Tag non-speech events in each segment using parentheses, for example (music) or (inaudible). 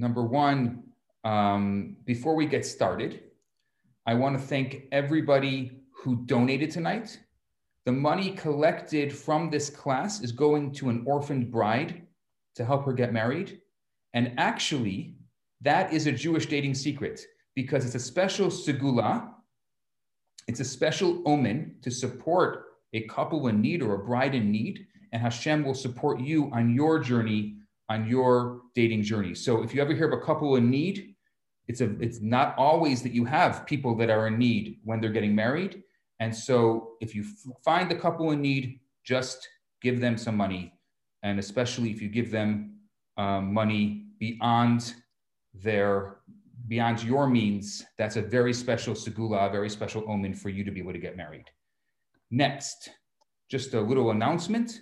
Number one, um, before we get started, I want to thank everybody who donated tonight. The money collected from this class is going to an orphaned bride to help her get married. And actually, that is a Jewish dating secret because it's a special segula. It's a special omen to support a couple in need or a bride in need. And Hashem will support you on your journey, on your dating journey. So if you ever hear of a couple in need, it's a it's not always that you have people that are in need when they're getting married. And so if you find the couple in need, just give them some money. And especially if you give them um, money beyond their beyond your means, that's a very special segula, a very special omen for you to be able to get married. Next, just a little announcement.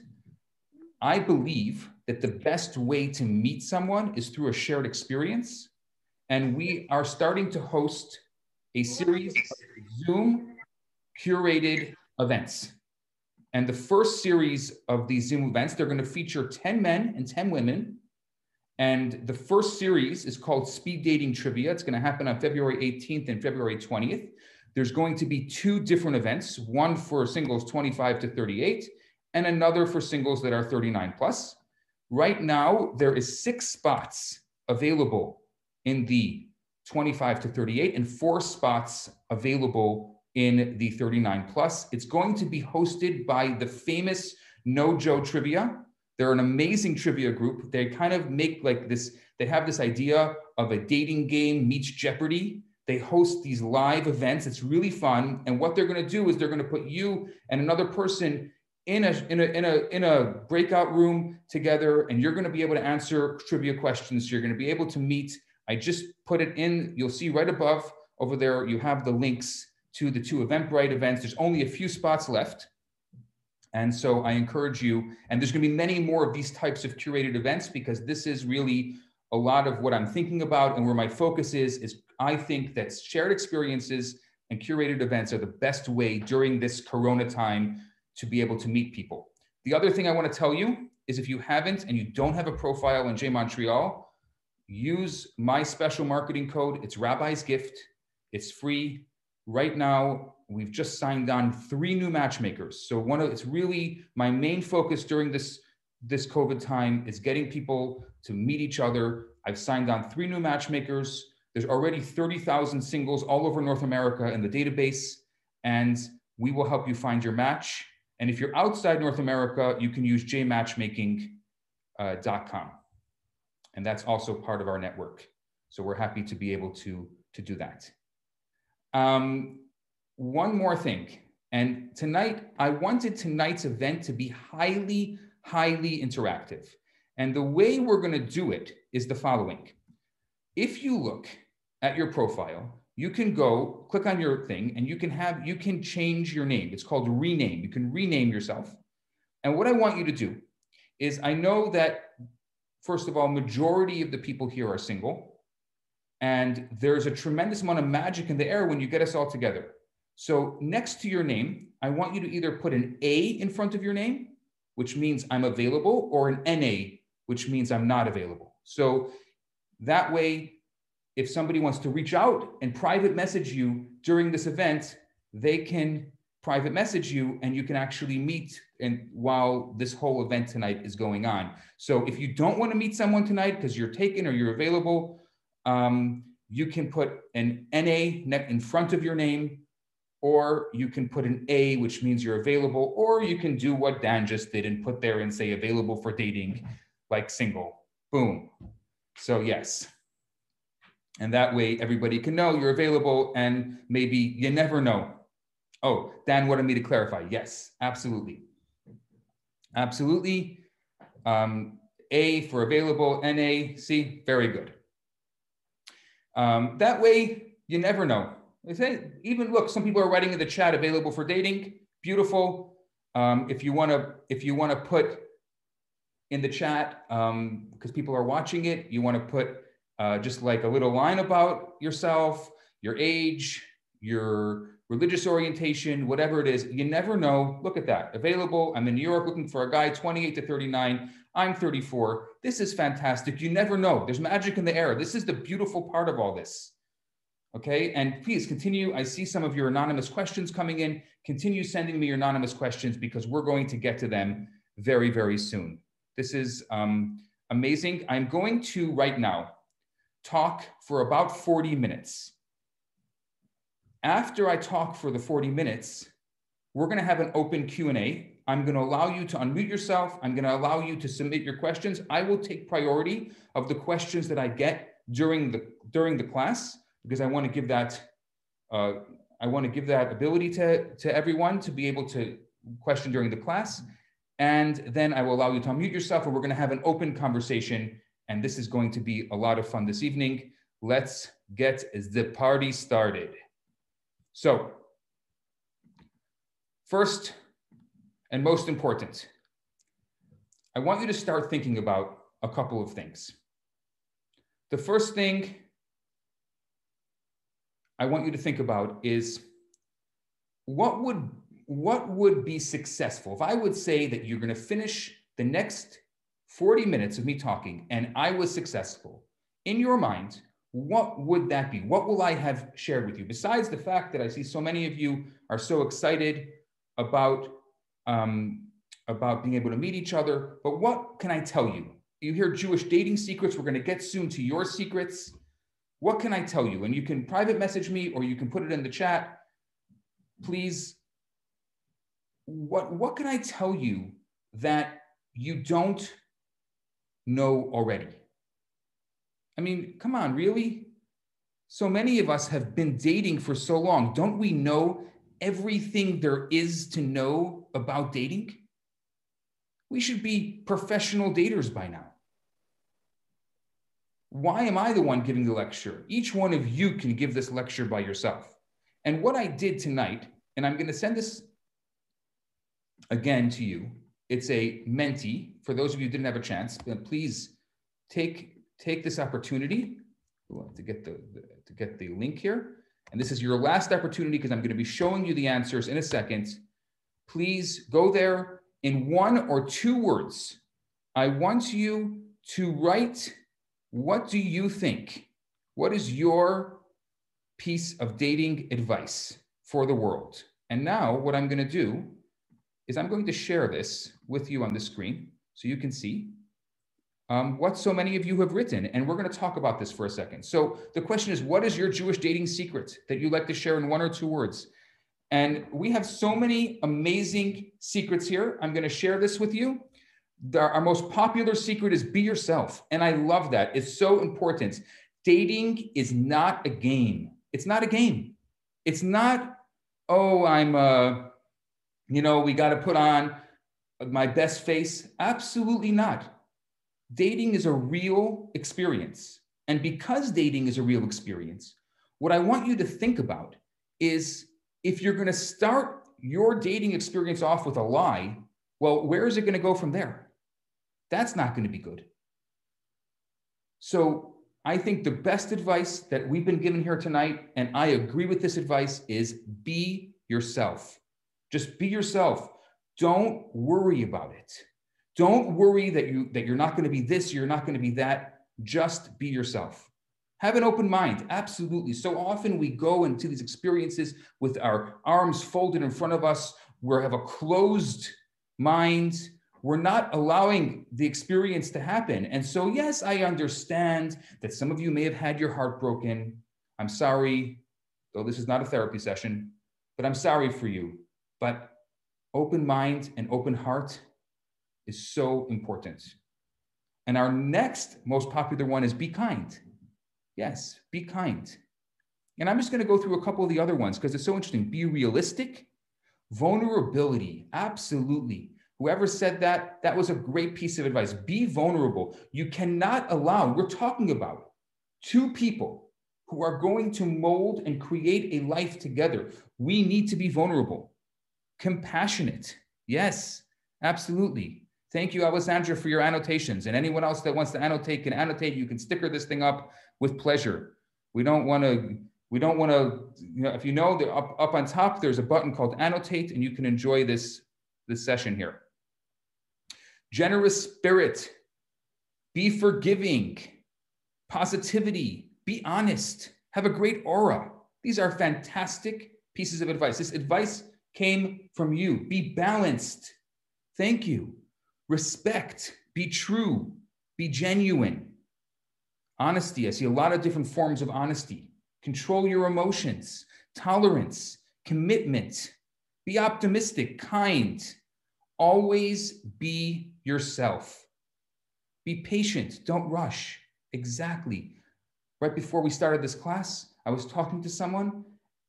I believe that the best way to meet someone is through a shared experience. And we are starting to host a series of Zoom curated events. And the first series of these Zoom events, they're going to feature 10 men and 10 women and the first series is called Speed Dating Trivia. It's going to happen on February 18th and February 20th. There's going to be two different events, one for singles 25 to 38 and another for singles that are 39 plus. Right now, there is six spots available in the 25 to 38 and four spots available in the 39 plus. It's going to be hosted by the famous No Joe Trivia. They're an amazing trivia group. They kind of make like this, they have this idea of a dating game meets Jeopardy. They host these live events. It's really fun. And what they're going to do is they're going to put you and another person in a, in a, in a, in a breakout room together, and you're going to be able to answer trivia questions. You're going to be able to meet. I just put it in. You'll see right above over there, you have the links to the two Eventbrite events. There's only a few spots left. And so I encourage you, and there's going to be many more of these types of curated events because this is really a lot of what I'm thinking about and where my focus is. Is I think that shared experiences and curated events are the best way during this Corona time to be able to meet people. The other thing I want to tell you is if you haven't and you don't have a profile in JMontreal, use my special marketing code. It's Rabbi's Gift. It's free. Right now, We've just signed on three new matchmakers. So one of it's really my main focus during this this COVID time is getting people to meet each other. I've signed on three new matchmakers. There's already 30,000 singles all over North America in the database, and we will help you find your match. And if you're outside North America, you can use jmatchmaking.com. Uh, and that's also part of our network. So we're happy to be able to, to do that. Um, one more thing. And tonight, I wanted tonight's event to be highly, highly interactive. And the way we're going to do it is the following. If you look at your profile, you can go click on your thing and you can have, you can change your name. It's called rename. You can rename yourself. And what I want you to do is I know that, first of all, majority of the people here are single. And there's a tremendous amount of magic in the air when you get us all together. So next to your name, I want you to either put an A in front of your name, which means I'm available, or an NA, which means I'm not available. So that way, if somebody wants to reach out and private message you during this event, they can private message you and you can actually meet and while this whole event tonight is going on. So if you don't want to meet someone tonight because you're taken or you're available, um, you can put an NA in front of your name or you can put an A, which means you're available, or you can do what Dan just did and put there and say available for dating, like single. Boom. So, yes. And that way everybody can know you're available and maybe you never know. Oh, Dan wanted me to clarify. Yes, absolutely. Absolutely. Um, A for available, NA, see, very good. Um, that way you never know say, even look, some people are writing in the chat available for dating. Beautiful. Um, if you want to, if you want to put in the chat, um, because people are watching it, you want to put uh, just like a little line about yourself, your age, your religious orientation, whatever it is. You never know. Look at that. Available. I'm in New York looking for a guy 28 to 39. I'm 34. This is fantastic. You never know. There's magic in the air. This is the beautiful part of all this. Okay. And please continue. I see some of your anonymous questions coming in. Continue sending me your anonymous questions because we're going to get to them very, very soon. This is um, amazing. I'm going to right now talk for about 40 minutes after I talk for the 40 minutes, we're going to have an open Q&A. I'm going to allow you to unmute yourself. I'm going to allow you to submit your questions. I will take priority of the questions that I get during the during the class because I want to give that uh, I want to give that ability to, to everyone to be able to question during the class. And then I will allow you to unmute yourself and we're going to have an open conversation. And this is going to be a lot of fun this evening. Let's get the party started. So, first and most important, I want you to start thinking about a couple of things. The first thing I want you to think about is what would what would be successful if I would say that you're going to finish the next 40 minutes of me talking and I was successful in your mind what would that be? What will I have shared with you? Besides the fact that I see so many of you are so excited about, um, about being able to meet each other, but what can I tell you? You hear Jewish dating secrets. We're going to get soon to your secrets. What can I tell you? And you can private message me or you can put it in the chat. Please, what, what can I tell you that you don't know already? I mean, come on, really? So many of us have been dating for so long. Don't we know everything there is to know about dating? We should be professional daters by now. Why am I the one giving the lecture? Each one of you can give this lecture by yourself. And what I did tonight, and I'm going to send this again to you. It's a Menti. For those of you who didn't have a chance, please take take this opportunity to get the, the, to get the link here. And this is your last opportunity because I'm going to be showing you the answers in a second. Please go there in one or two words. I want you to write what do you think? What is your piece of dating advice for the world? And now what I'm going to do is I'm going to share this with you on the screen so you can see um, what so many of you have written. And we're going to talk about this for a second. So the question is, what is your Jewish dating secret that you'd like to share in one or two words? And we have so many amazing secrets here. I'm going to share this with you. The, our most popular secret is be yourself. And I love that. It's so important. Dating is not a game. It's not a game. It's not, oh, I'm, uh, you know, we got to put on my best face. Absolutely not dating is a real experience. And because dating is a real experience, what I want you to think about is if you're going to start your dating experience off with a lie, well, where is it going to go from there? That's not going to be good. So I think the best advice that we've been given here tonight, and I agree with this advice, is be yourself. Just be yourself. Don't worry about it. Don't worry that you that you're not going to be this, you're not going to be that. Just be yourself. Have an open mind. Absolutely. So often we go into these experiences with our arms folded in front of us. We have a closed mind. We're not allowing the experience to happen. And so, yes, I understand that some of you may have had your heart broken. I'm sorry, though this is not a therapy session, but I'm sorry for you. But open mind and open heart is so important. And our next most popular one is be kind. Yes, be kind. And I'm just going to go through a couple of the other ones because it's so interesting. Be realistic, vulnerability, absolutely. Whoever said that, that was a great piece of advice. Be vulnerable. You cannot allow, we're talking about two people who are going to mold and create a life together. We need to be vulnerable, compassionate. Yes, absolutely. Thank you, Alessandra, for your annotations. And anyone else that wants to annotate can annotate. You can sticker this thing up with pleasure. We don't want to We don't want to, you know, if you know, the up, up on top, there's a button called annotate, and you can enjoy this, this session here. Generous spirit, be forgiving, positivity, be honest, have a great aura. These are fantastic pieces of advice. This advice came from you. Be balanced. Thank you. Respect, be true, be genuine. Honesty, I see a lot of different forms of honesty. Control your emotions, tolerance, commitment. Be optimistic, kind. Always be yourself. Be patient, don't rush. Exactly. Right before we started this class, I was talking to someone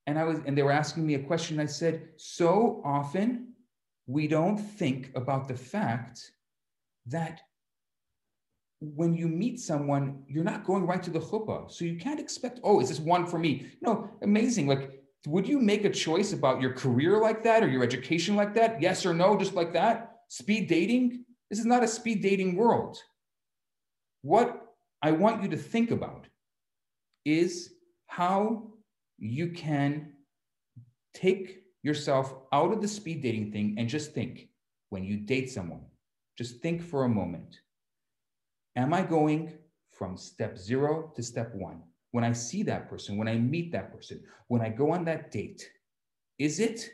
and I was and they were asking me a question. I said, "So often we don't think about the fact that when you meet someone, you're not going right to the chuppah. So you can't expect, oh, is this one for me? No, amazing. Like, would you make a choice about your career like that or your education like that? Yes or no, just like that? Speed dating? This is not a speed dating world. What I want you to think about is how you can take yourself out of the speed dating thing and just think when you date someone, just think for a moment Am I going from step zero to step one? When I see that person, when I meet that person, when I go on that date, is it?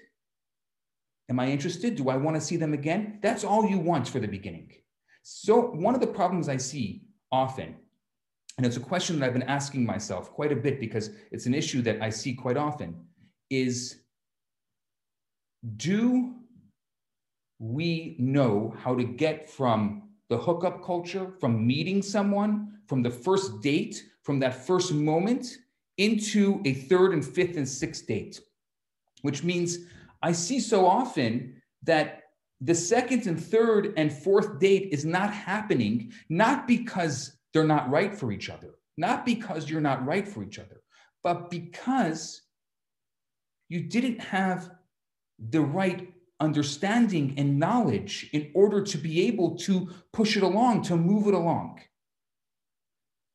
Am I interested? Do I want to see them again? That's all you want for the beginning. So, one of the problems I see often, and it's a question that I've been asking myself quite a bit because it's an issue that I see quite often, is do we know how to get from the hookup culture from meeting someone, from the first date, from that first moment into a third and fifth and sixth date, which means I see so often that the second and third and fourth date is not happening, not because they're not right for each other, not because you're not right for each other, but because you didn't have the right understanding and knowledge in order to be able to push it along, to move it along.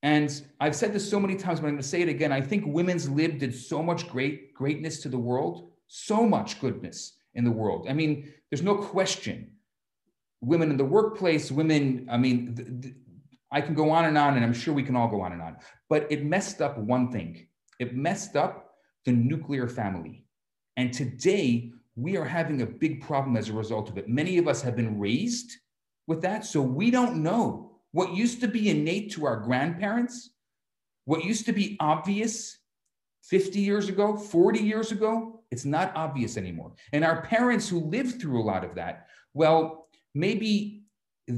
And I've said this so many times, but I'm going to say it again. I think women's lib did so much great greatness to the world, so much goodness in the world. I mean, there's no question. Women in the workplace, women, I mean, th- th- I can go on and on, and I'm sure we can all go on and on. But it messed up one thing it messed up the nuclear family. And today, we are having a big problem as a result of it. Many of us have been raised with that, so we don't know what used to be innate to our grandparents, what used to be obvious 50 years ago, 40 years ago, it's not obvious anymore. And our parents who lived through a lot of that, well, maybe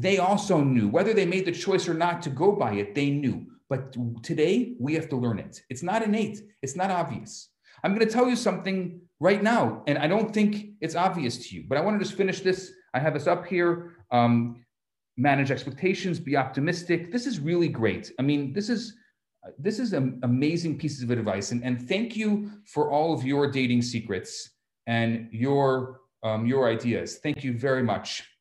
they also knew, whether they made the choice or not to go by it, they knew. But today we have to learn it. It's not innate, it's not obvious. I'm going to tell you something right now. And I don't think it's obvious to you, but I want to just finish this. I have this up here. Um, manage expectations, be optimistic. This is really great. I mean, this is this is an amazing pieces of advice. And, and thank you for all of your dating secrets and your um, your ideas. Thank you very much.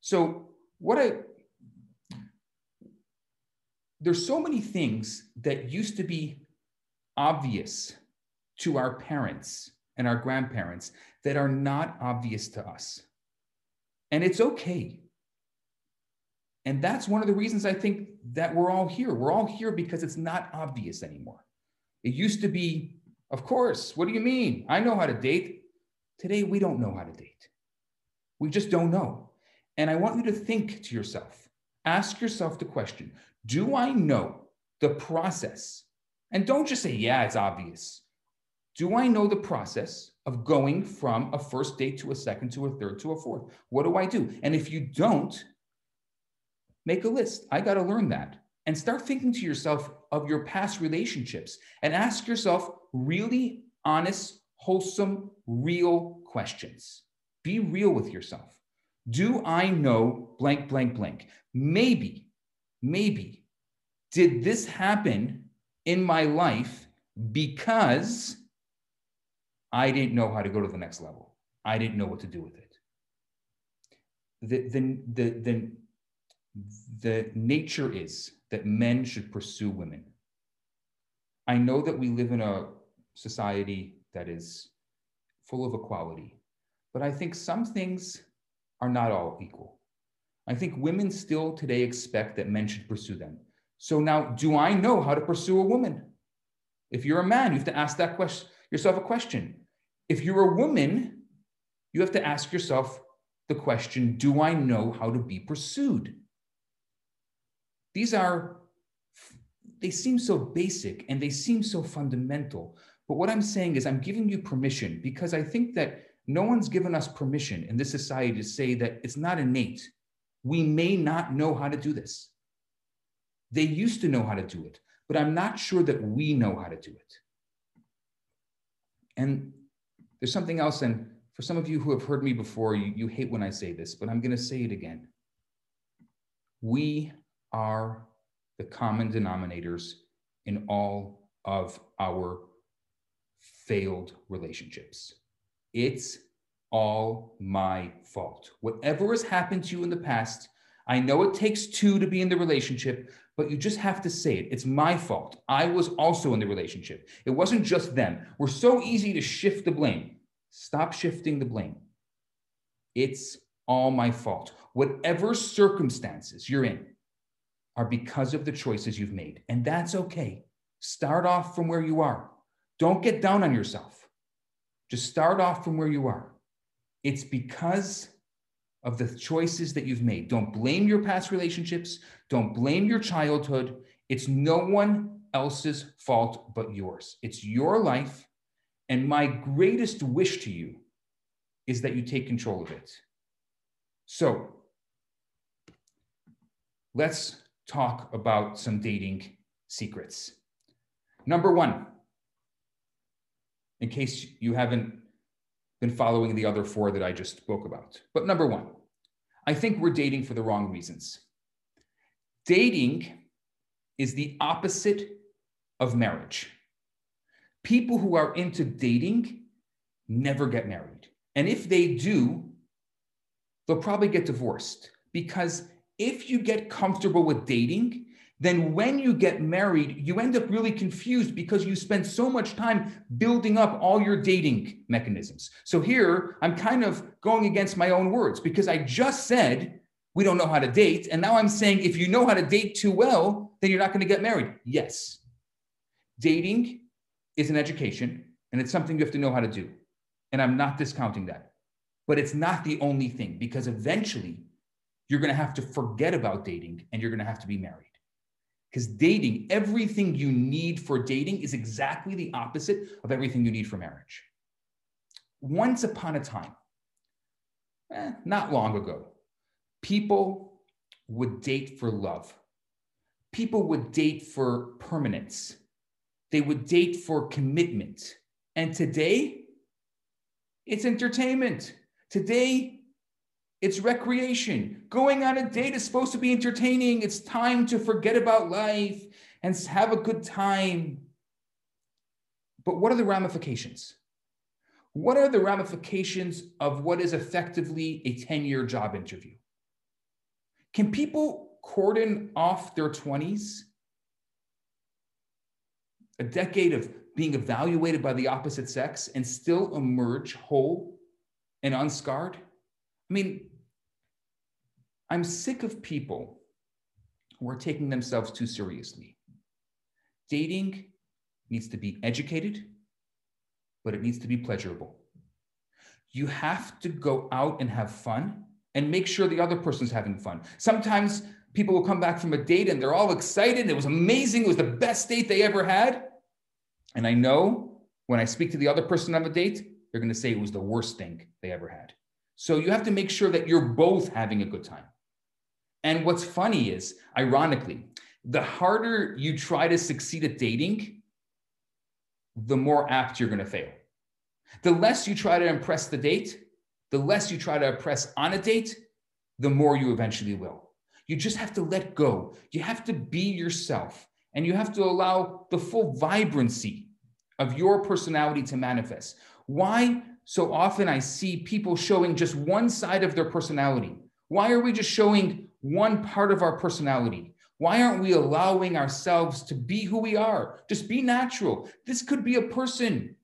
So what I there's so many things that used to be obvious to our parents and our grandparents that are not obvious to us. And it's okay. And that's one of the reasons I think that we're all here. We're all here because it's not obvious anymore. It used to be, of course, what do you mean? I know how to date. Today, we don't know how to date. We just don't know. And I want you to think to yourself, ask yourself the question Do I know the process? And don't just say, yeah, it's obvious. Do I know the process of going from a first date to a second to a third to a fourth? What do I do? And if you don't, make a list. I got to learn that. And start thinking to yourself of your past relationships and ask yourself really honest, wholesome, real questions. Be real with yourself. Do I know blank, blank, blank? Maybe, maybe, did this happen in my life because I didn't know how to go to the next level. I didn't know what to do with it. The, the, the, the, the nature is that men should pursue women. I know that we live in a society that is full of equality, but I think some things are not all equal. I think women still today expect that men should pursue them. So now, do I know how to pursue a woman? If you're a man, you have to ask that question yourself a question. If you're a woman, you have to ask yourself the question, do I know how to be pursued? These are they seem so basic and they seem so fundamental. But what I'm saying is I'm giving you permission because I think that no one's given us permission in this society to say that it's not innate. We may not know how to do this. They used to know how to do it, but I'm not sure that we know how to do it. And there's something else, and for some of you who have heard me before, you, you hate when I say this, but I'm going to say it again. We are the common denominators in all of our failed relationships. It's all my fault. Whatever has happened to you in the past, I know it takes two to be in the relationship, but you just have to say it. It's my fault. I was also in the relationship. It wasn't just them. We're so easy to shift the blame. Stop shifting the blame. It's all my fault. Whatever circumstances you're in are because of the choices you've made. And that's okay. Start off from where you are. Don't get down on yourself. Just start off from where you are. It's because of the choices that you've made. Don't blame your past relationships. Don't blame your childhood. It's no one else's fault but yours. It's your life. And my greatest wish to you is that you take control of it. So let's talk about some dating secrets. Number one, in case you haven't been following the other four that I just spoke about. But number one, I think we're dating for the wrong reasons. Dating is the opposite of marriage. People who are into dating never get married. And if they do, they'll probably get divorced because if you get comfortable with dating, then when you get married, you end up really confused because you spend so much time building up all your dating mechanisms. So here, I'm kind of going against my own words because I just said we don't know how to date. And now I'm saying if you know how to date too well, then you're not going to get married. Yes. Dating is an education and it's something you have to know how to do. And I'm not discounting that. But it's not the only thing because eventually you're going to have to forget about dating and you're going to have to be married. Because dating, everything you need for dating is exactly the opposite of everything you need for marriage. Once upon a time, eh, not long ago, people would date for love. People would date for permanence. They would date for commitment. And today, it's entertainment. Today, it's recreation. Going on a date is supposed to be entertaining. It's time to forget about life and have a good time. But what are the ramifications? What are the ramifications of what is effectively a 10 year job interview? Can people cordon off their 20s? A decade of being evaluated by the opposite sex and still emerge whole and unscarred? I mean, I'm sick of people who are taking themselves too seriously. Dating needs to be educated, but it needs to be pleasurable. You have to go out and have fun and make sure the other person's having fun. Sometimes people will come back from a date and they're all excited. It was amazing. It was the best date they ever had. And I know when I speak to the other person on the date, they're going to say it was the worst thing they ever had. So you have to make sure that you're both having a good time. And what's funny is, ironically, the harder you try to succeed at dating, the more apt you're going to fail. The less you try to impress the date, the less you try to impress on a date, the more you eventually will. You just have to let go. You have to be yourself and you have to allow the full vibrancy of your personality to manifest. Why so often I see people showing just one side of their personality. Why are we just showing one part of our personality? Why aren't we allowing ourselves to be who we are? Just be natural. This could be a person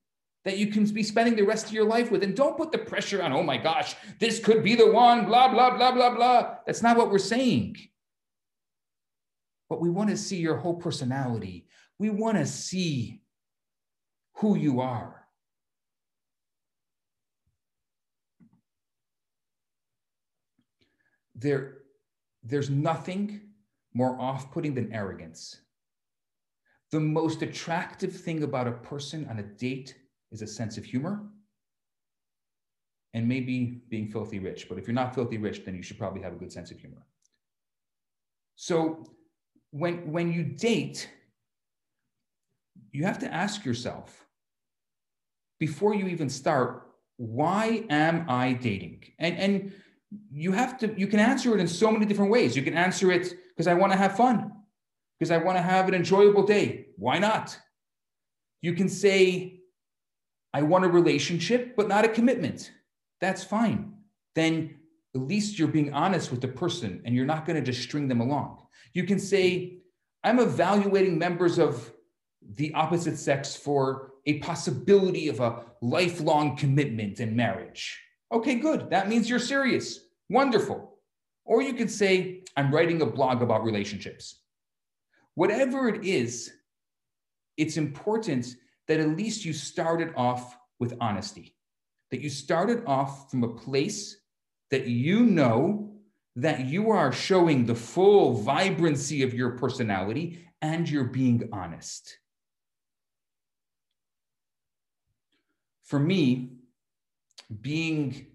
that you can be spending the rest of your life with. And don't put the pressure on, oh my gosh, this could be the one, blah, blah, blah, blah, blah. That's not what we're saying. But we want to see your whole personality. We want to see who you are. There, there's nothing more off putting than arrogance. The most attractive thing about a person on a date is a sense of humor and maybe being filthy rich. But if you're not filthy rich, then you should probably have a good sense of humor. So when, when you date, you have to ask yourself before you even start, why am I dating? And, and you have to, you can answer it in so many different ways. You can answer it because I want to have fun, because I want to have an enjoyable day. Why not? You can say, I want a relationship, but not a commitment. That's fine. Then at least you're being honest with the person and you're not going to just string them along. You can say, I'm evaluating members of the opposite sex for a possibility of a lifelong commitment and marriage. Okay, good. That means you're serious. Wonderful. Or you could say, I'm writing a blog about relationships. Whatever it is, it's important that at least you started off with honesty, that you started off from a place that you know that you are showing the full vibrancy of your personality and you're being honest. For me, being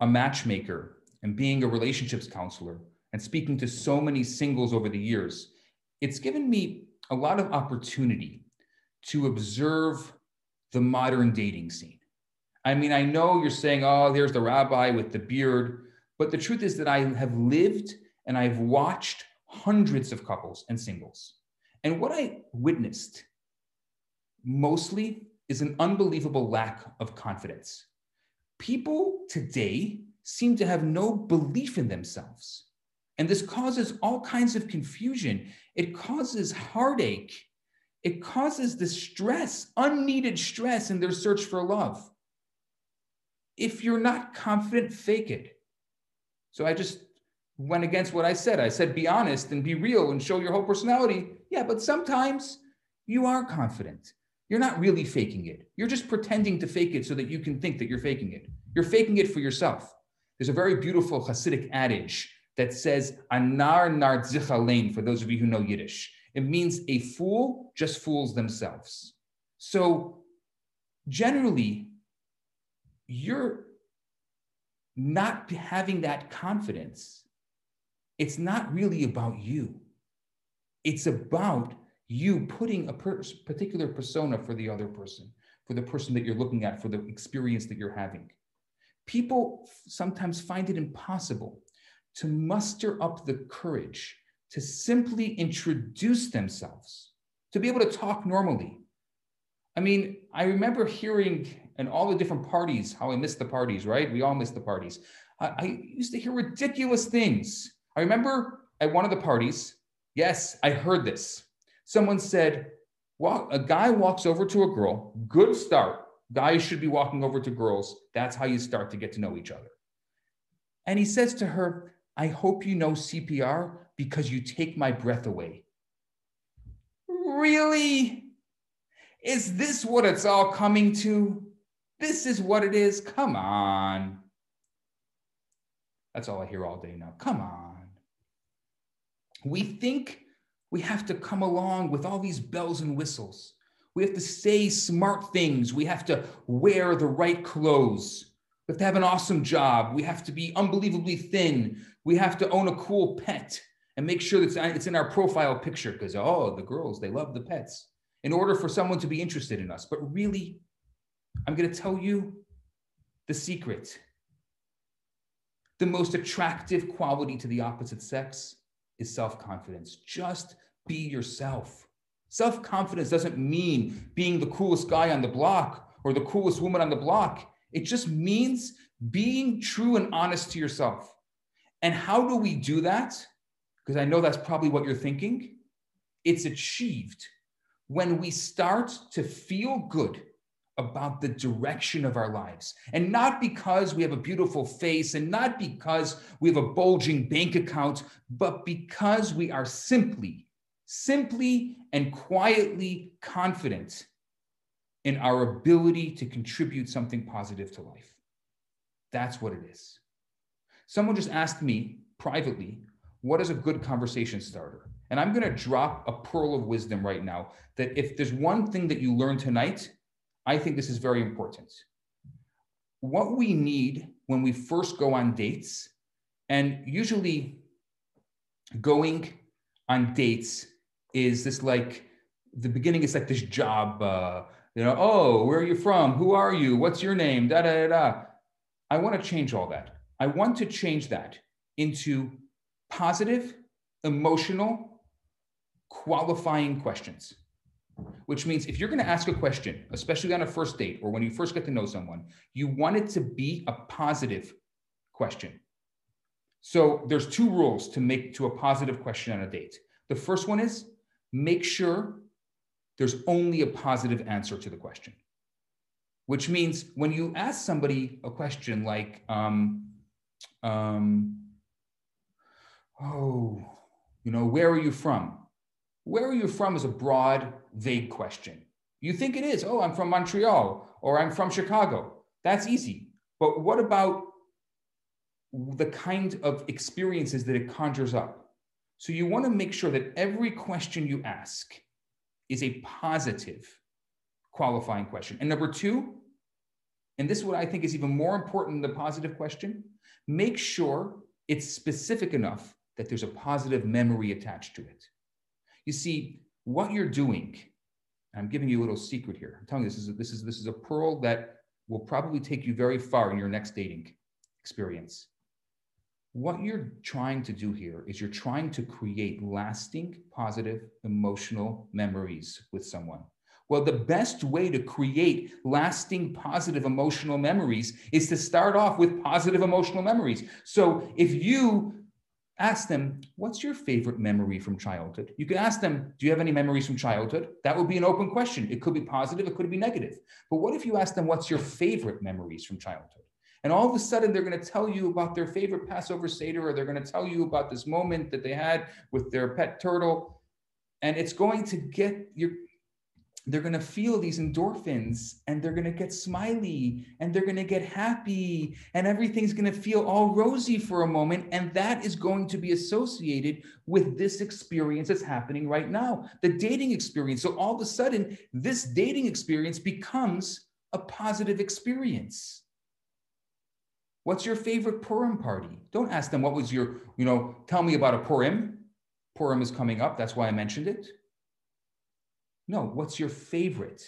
a matchmaker and being a relationships counselor and speaking to so many singles over the years, it's given me a lot of opportunity to observe the modern dating scene. I mean, I know you're saying, oh, there's the rabbi with the beard, but the truth is that I have lived and I've watched hundreds of couples and singles. And what I witnessed mostly is an unbelievable lack of confidence. People today seem to have no belief in themselves. And this causes all kinds of confusion. It causes heartache it causes the stress, unneeded stress in their search for love. If you're not confident, fake it. So I just went against what I said. I said, be honest and be real and show your whole personality. Yeah, but sometimes you are confident. You're not really faking it. You're just pretending to fake it so that you can think that you're faking it. You're faking it for yourself. There's a very beautiful Hasidic adage that says, Anar nar for those of you who know Yiddish. It means a fool just fools themselves. So generally, you're not having that confidence. It's not really about you. It's about you putting a per- particular persona for the other person, for the person that you're looking at, for the experience that you're having. People sometimes find it impossible to muster up the courage to simply introduce themselves, to be able to talk normally. I mean, I remember hearing in all the different parties how I missed the parties, right? We all miss the parties. I, I used to hear ridiculous things. I remember at one of the parties, yes, I heard this. Someone said, well, a guy walks over to a girl, good start. Guys should be walking over to girls. That's how you start to get to know each other. And he says to her, I hope you know CPR because you take my breath away. Really? Is this what it's all coming to? This is what it is? Come on. That's all I hear all day now. Come on. We think we have to come along with all these bells and whistles. We have to say smart things. We have to wear the right clothes. We have to have an awesome job. We have to be unbelievably thin. We have to own a cool pet and make sure that it's in our profile picture because, oh, the girls, they love the pets in order for someone to be interested in us. But really, I'm going to tell you the secret. The most attractive quality to the opposite sex is self confidence. Just be yourself. Self confidence doesn't mean being the coolest guy on the block or the coolest woman on the block. It just means being true and honest to yourself. And how do we do that? because I know that's probably what you're thinking. It's achieved when we start to feel good about the direction of our lives. And not because we have a beautiful face and not because we have a bulging bank account, but because we are simply, simply and quietly confident in our ability to contribute something positive to life. That's what it is. Someone just asked me privately, what is a good conversation starter? And I'm going to drop a pearl of wisdom right now that if there's one thing that you learn tonight, I think this is very important. What we need when we first go on dates, and usually going on dates is this like the beginning is like this job, uh, you know, oh, where are you from? Who are you? What's your name? Da da da da. I want to change all that. I want to change that into positive, emotional, qualifying questions which means if you're going to ask a question, especially on a first date or when you first get to know someone, you want it to be a positive question. So there's two rules to make to a positive question on a date. The first one is make sure there's only a positive answer to the question, which means when you ask somebody a question like, um, um, oh, you know, where are you from? Where are you from is a broad, vague question. You think it is, oh, I'm from Montreal or I'm from Chicago. That's easy. But what about the kind of experiences that it conjures up? So you want to make sure that every question you ask is a positive qualifying question. And number two, and this is what I think is even more important than the positive question, make sure it's specific enough that there's a positive memory attached to it. You see, what you're doing, I'm giving you a little secret here. I'm telling you this is a, this is this is a pearl that will probably take you very far in your next dating experience. What you're trying to do here is you're trying to create lasting, positive, emotional memories with someone. Well, the best way to create lasting, positive emotional memories is to start off with positive emotional memories. So if you ask them, what's your favorite memory from childhood? You can ask them, do you have any memories from childhood? That would be an open question. It could be positive, it could be negative. But what if you ask them, what's your favorite memories from childhood? And all of a sudden, they're going to tell you about their favorite Passover Seder, or they're going to tell you about this moment that they had with their pet turtle. And it's going to get your they're going to feel these endorphins and they're going to get smiley and they're going to get happy and everything's going to feel all rosy for a moment. And that is going to be associated with this experience that's happening right now, the dating experience. So all of a sudden, this dating experience becomes a positive experience. What's your favorite Purim party? Don't ask them what was your, you know, tell me about a Purim. Purim is coming up. That's why I mentioned it. No, what's your favorite?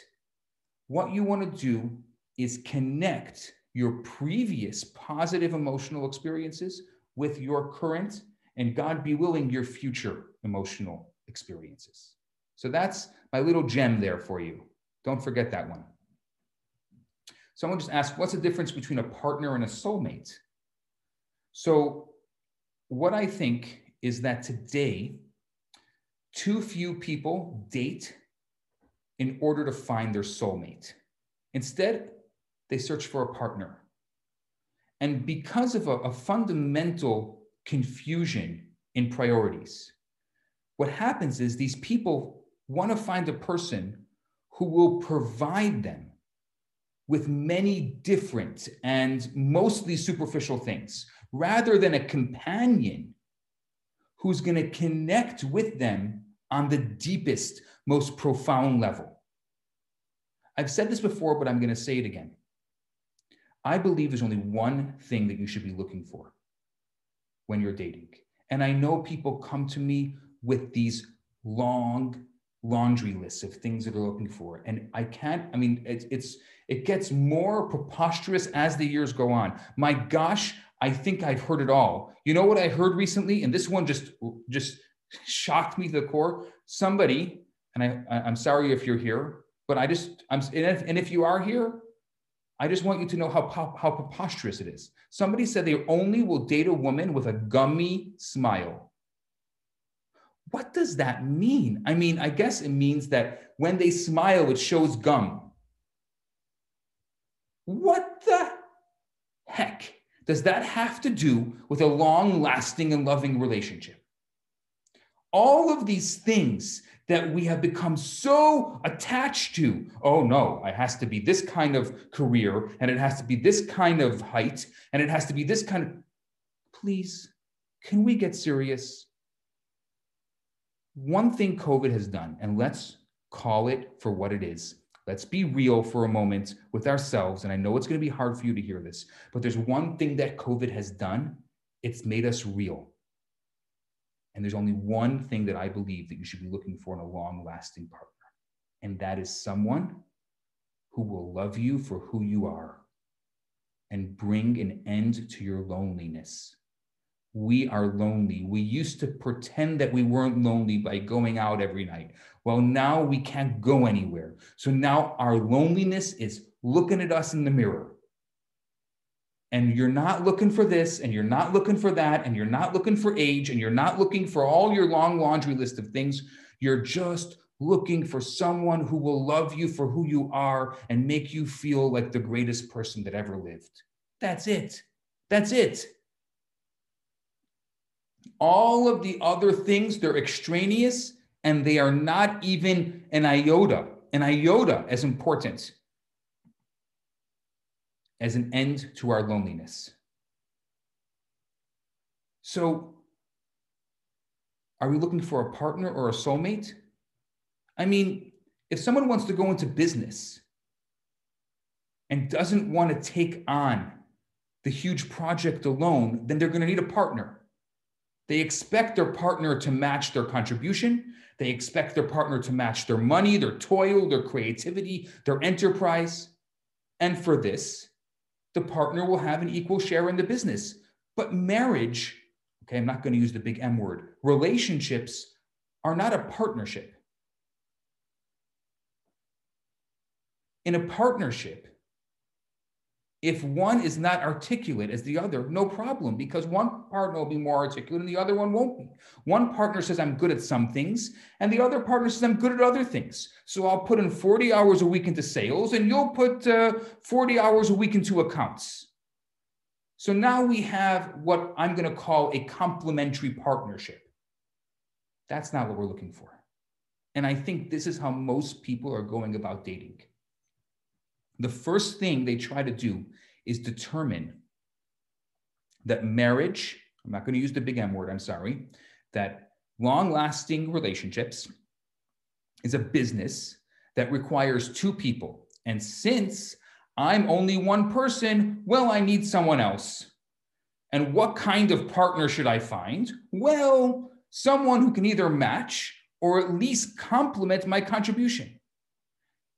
What you want to do is connect your previous positive emotional experiences with your current and God be willing, your future emotional experiences. So that's my little gem there for you. Don't forget that one. Someone just asked, what's the difference between a partner and a soulmate? So, what I think is that today, too few people date in order to find their soulmate. Instead, they search for a partner. And because of a, a fundamental confusion in priorities, what happens is these people want to find a person who will provide them with many different and mostly superficial things rather than a companion who's going to connect with them on the deepest, most profound level. I've said this before, but I'm going to say it again. I believe there's only one thing that you should be looking for when you're dating. And I know people come to me with these long laundry lists of things that they're looking for. And I can't, I mean, it's, it's it gets more preposterous as the years go on. My gosh, I think I've heard it all. You know what I heard recently? And this one just just shocked me to the core. Somebody, and I, I'm sorry if you're here, but I just, I'm, and if, and if you are here, I just want you to know how, how, how preposterous it is. Somebody said they only will date a woman with a gummy smile. What does that mean? I mean, I guess it means that when they smile, it shows gum. What the heck does that have to do with a long lasting and loving relationship? All of these things that we have become so attached to. Oh no, it has to be this kind of career, and it has to be this kind of height, and it has to be this kind of. Please, can we get serious? One thing COVID has done, and let's call it for what it is. Let's be real for a moment with ourselves. And I know it's going to be hard for you to hear this, but there's one thing that COVID has done it's made us real. And there's only one thing that I believe that you should be looking for in a long lasting partner, and that is someone who will love you for who you are and bring an end to your loneliness. We are lonely. We used to pretend that we weren't lonely by going out every night. Well, now we can't go anywhere. So now our loneliness is looking at us in the mirror and you're not looking for this and you're not looking for that and you're not looking for age and you're not looking for all your long laundry list of things you're just looking for someone who will love you for who you are and make you feel like the greatest person that ever lived that's it that's it all of the other things they're extraneous and they are not even an iota an iota as important as an end to our loneliness. So, are we looking for a partner or a soulmate? I mean, if someone wants to go into business and doesn't want to take on the huge project alone, then they're going to need a partner. They expect their partner to match their contribution. They expect their partner to match their money, their toil, their creativity, their enterprise. And for this, the partner will have an equal share in the business. But marriage, okay, I'm not going to use the big M word, relationships are not a partnership. In a partnership, if one is not articulate as the other, no problem, because one partner will be more articulate and the other one won't be. One partner says, I'm good at some things, and the other partner says, I'm good at other things. So I'll put in 40 hours a week into sales, and you'll put uh, 40 hours a week into accounts. So now we have what I'm going to call a complementary partnership. That's not what we're looking for. And I think this is how most people are going about dating the first thing they try to do is determine that marriage, I'm not going to use the big M word, I'm sorry, that long lasting relationships is a business that requires two people. And since I'm only one person, well, I need someone else. And what kind of partner should I find? Well, someone who can either match or at least complement my contribution.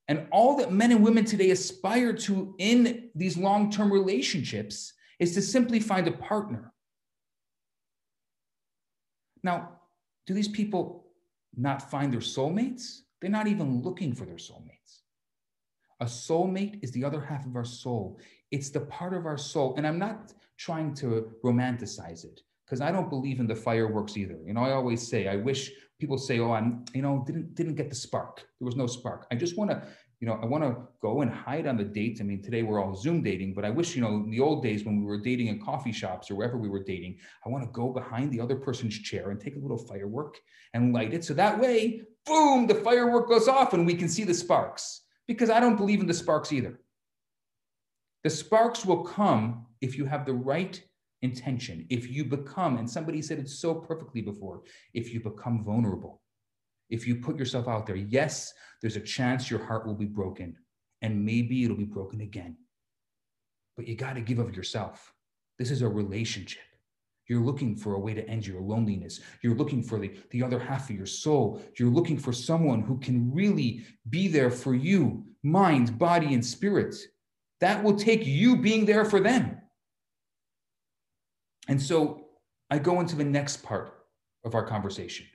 And all that men and women today aspire to in these long term relationships is to simply find a partner. Now, do these people not find their soulmates? They're not even looking for their soulmates. A soulmate is the other half of our soul. It's the part of our soul. And I'm not trying to romanticize it because I don't believe in the fireworks either. You know, I always say, I wish people say, "Oh, I'm," you know, didn't didn't get the spark. There was no spark. I just want to, you know, I want to go and hide on the dates. I mean, today we're all Zoom dating, but I wish, you know, in the old days when we were dating in coffee shops or wherever we were dating, I want to go behind the other person's chair and take a little firework and light it, so that way, boom, the firework goes off and we can see the sparks. Because I don't believe in the sparks either. The sparks will come if you have the right intention, if you become, and somebody said it so perfectly before, if you become vulnerable, if you put yourself out there, yes, there's a chance your heart will be broken, and maybe it'll be broken again. But you got to give of yourself. This is a relationship. You're looking for a way to end your loneliness. You're looking for the, the other half of your soul. You're looking for someone who can really be there for you, mind, body, and spirit. That will take you being there for them. And so I go into the next part of our conversation.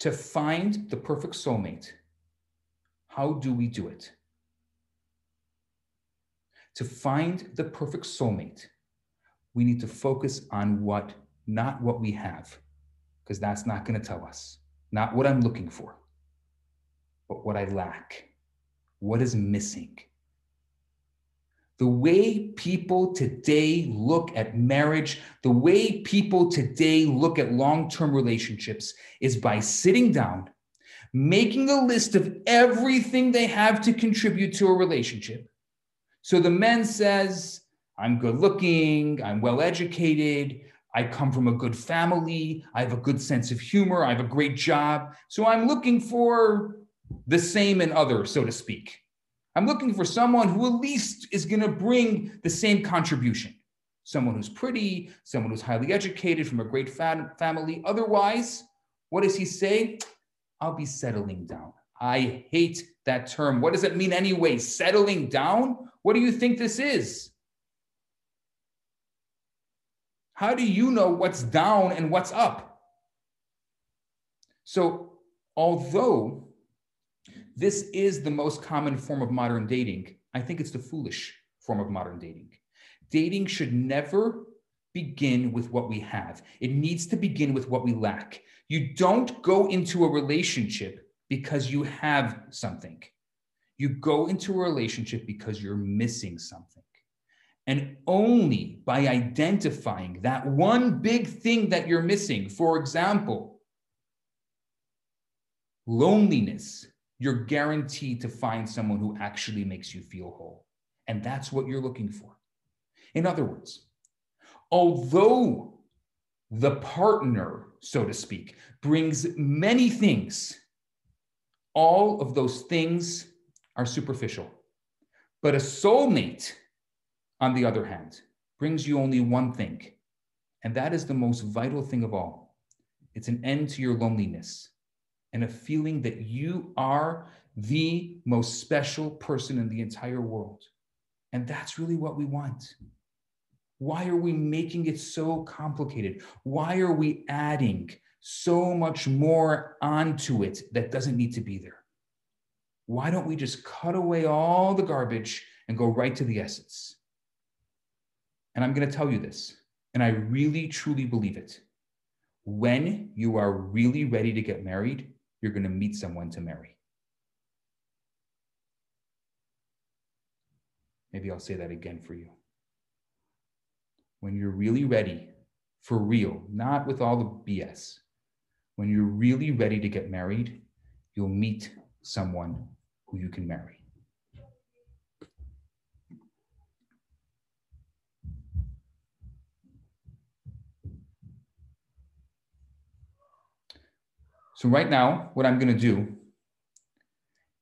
To find the perfect soulmate, how do we do it? To find the perfect soulmate, we need to focus on what, not what we have. because that's not going to tell us. Not what I'm looking for, but what I lack. What is missing? The way people today look at marriage, the way people today look at long term relationships is by sitting down, making a list of everything they have to contribute to a relationship. So the man says, I'm good looking, I'm well educated, I come from a good family, I have a good sense of humor, I have a great job. So I'm looking for the same and other, so to speak. I'm looking for someone who at least is going to bring the same contribution. Someone who's pretty, someone who's highly educated from a great fam- family. Otherwise, what does he say? I'll be settling down. I hate that term. What does it mean anyway? Settling down? What do you think this is? How do you know what's down and what's up? So, although this is the most common form of modern dating. I think it's the foolish form of modern dating. Dating should never begin with what we have, it needs to begin with what we lack. You don't go into a relationship because you have something. You go into a relationship because you're missing something. And only by identifying that one big thing that you're missing, for example, loneliness, you're guaranteed to find someone who actually makes you feel whole. And that's what you're looking for. In other words, although the partner, so to speak, brings many things, all of those things are superficial. But a soulmate, on the other hand, brings you only one thing, and that is the most vital thing of all it's an end to your loneliness and a feeling that you are the most special person in the entire world. And that's really what we want. Why are we making it so complicated? Why are we adding so much more onto it that doesn't need to be there? Why don't we just cut away all the garbage and go right to the essence? And I'm going to tell you this, and I really truly believe it. When you are really ready to get married, you're going to meet someone to marry. Maybe I'll say that again for you. When you're really ready, for real, not with all the BS, when you're really ready to get married, you'll meet someone who you can marry. So right now, what I'm going to do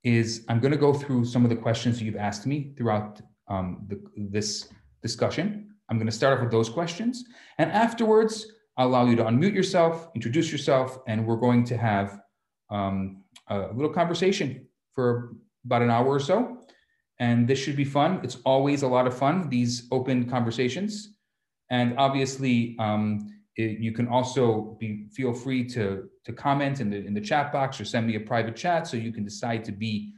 is I'm going to go through some of the questions you've asked me throughout um, the, this discussion. I'm going to start off with those questions. And afterwards, I'll allow you to unmute yourself, introduce yourself, and we're going to have um, a little conversation for about an hour or so. And this should be fun. It's always a lot of fun, these open conversations. And obviously, um, it, you can also be feel free to to comment in the in the chat box or send me a private chat so you can decide to be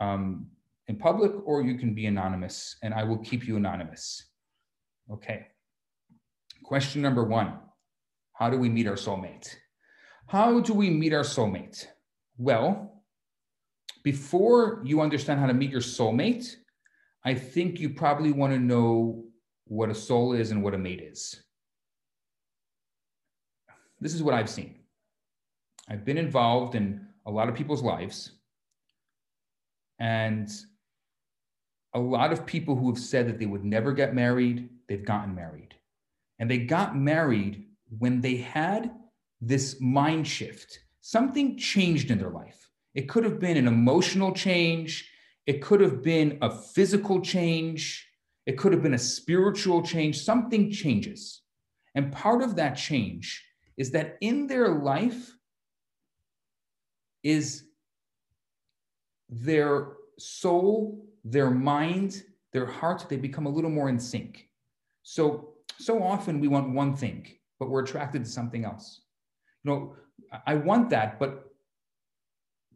um, in public or you can be anonymous and I will keep you anonymous. Okay. Question number one How do we meet our soulmate? How do we meet our soulmate? Well, before you understand how to meet your soulmate, I think you probably want to know what a soul is and what a mate is this is what I've seen. I've been involved in a lot of people's lives. And a lot of people who have said that they would never get married, they've gotten married. And they got married when they had this mind shift. Something changed in their life. It could have been an emotional change, it could have been a physical change, it could have been a spiritual change. Something changes. And part of that change is that in their life is their soul, their mind, their heart, they become a little more in sync. So, so often we want one thing, but we're attracted to something else. You know, I want that, but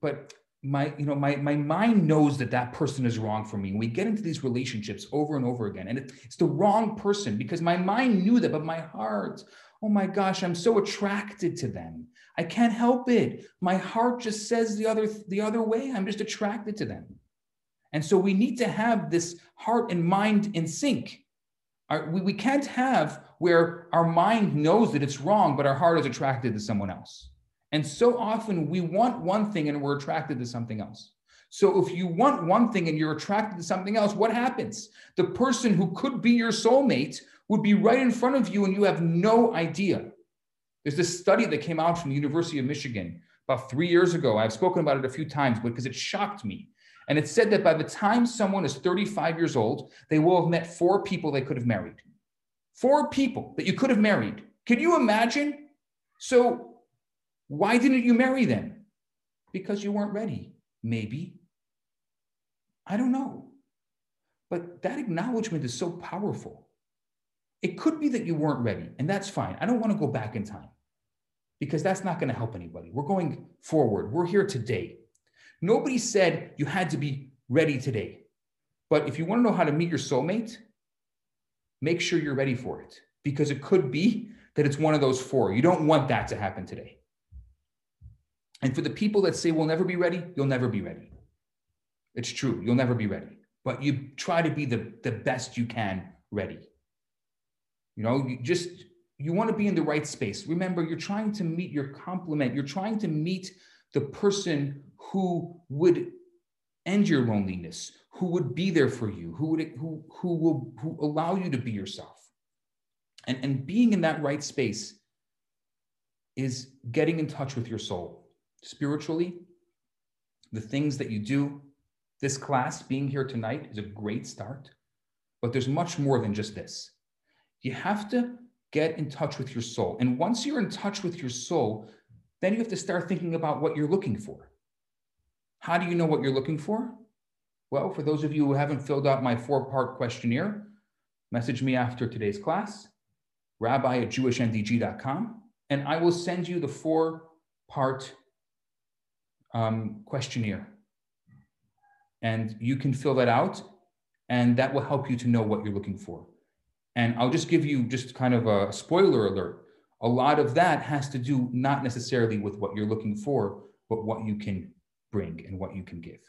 but my you know my my mind knows that that person is wrong for me. We get into these relationships over and over again and it, it's the wrong person because my mind knew that but my heart oh my gosh i'm so attracted to them. I can't help it. My heart just says the other the other way. I'm just attracted to them. And so we need to have this heart and mind in sync. Our, we, we can't have where our mind knows that it's wrong but our heart is attracted to someone else and so often we want one thing and we're attracted to something else. So if you want one thing and you're attracted to something else, what happens? The person who could be your soulmate would be right in front of you and you have no idea. There's this study that came out from the University of Michigan about three years ago. I've spoken about it a few times because it shocked me. And it said that by the time someone is 35 years old, they will have met four people they could have married. Four people that you could have married. Can you imagine? So why didn't you marry them? Because you weren't ready, maybe. I don't know. But that acknowledgement is so powerful. It could be that you weren't ready, and that's fine. I don't want to go back in time because that's not going to help anybody. We're going forward. We're here today. Nobody said you had to be ready today. But if you want to know how to meet your soulmate, make sure you're ready for it because it could be that it's one of those four. You don't want that to happen today. And for the people that say we'll never be ready, you'll never be ready. It's true, you'll never be ready. But you try to be the, the best you can ready. You know, you just you want to be in the right space. Remember, you're trying to meet your complement. You're trying to meet the person who would end your loneliness, who would be there for you, who would who who will who allow you to be yourself. And, and being in that right space is getting in touch with your soul spiritually, the things that you do. This class, being here tonight, is a great start, but there's much more than just this. You have to get in touch with your soul. And once you're in touch with your soul, then you have to start thinking about what you're looking for. How do you know what you're looking for? Well, for those of you who haven't filled out my four part questionnaire, message me after today's class, rabbi at jewishndg.com, and I will send you the four part um, questionnaire. And you can fill that out, and that will help you to know what you're looking for. And I'll just give you just kind of a spoiler alert. A lot of that has to do not necessarily with what you're looking for, but what you can bring and what you can give.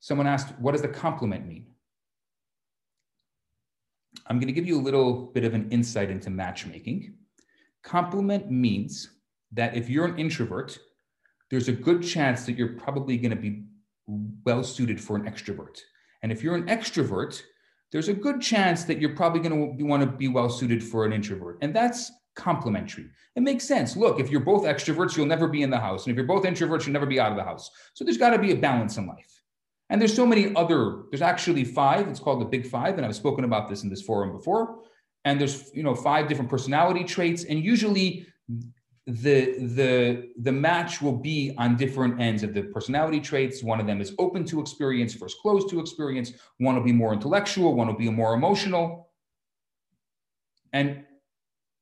Someone asked, what does the compliment mean? I'm going to give you a little bit of an insight into matchmaking. Complement means that if you're an introvert, there's a good chance that you're probably going to be well suited for an extrovert. And if you're an extrovert, there's a good chance that you're probably going to want to be well suited for an introvert. And that's complementary. It makes sense. Look, if you're both extroverts, you'll never be in the house. And if you're both introverts, you'll never be out of the house. So there's got to be a balance in life. And there's so many other, there's actually five, it's called the big five. And I've spoken about this in this forum before and there's you know five different personality traits and usually the the the match will be on different ends of the personality traits. One of them is open to experience versus closed to experience. One will be more intellectual one will be more emotional. And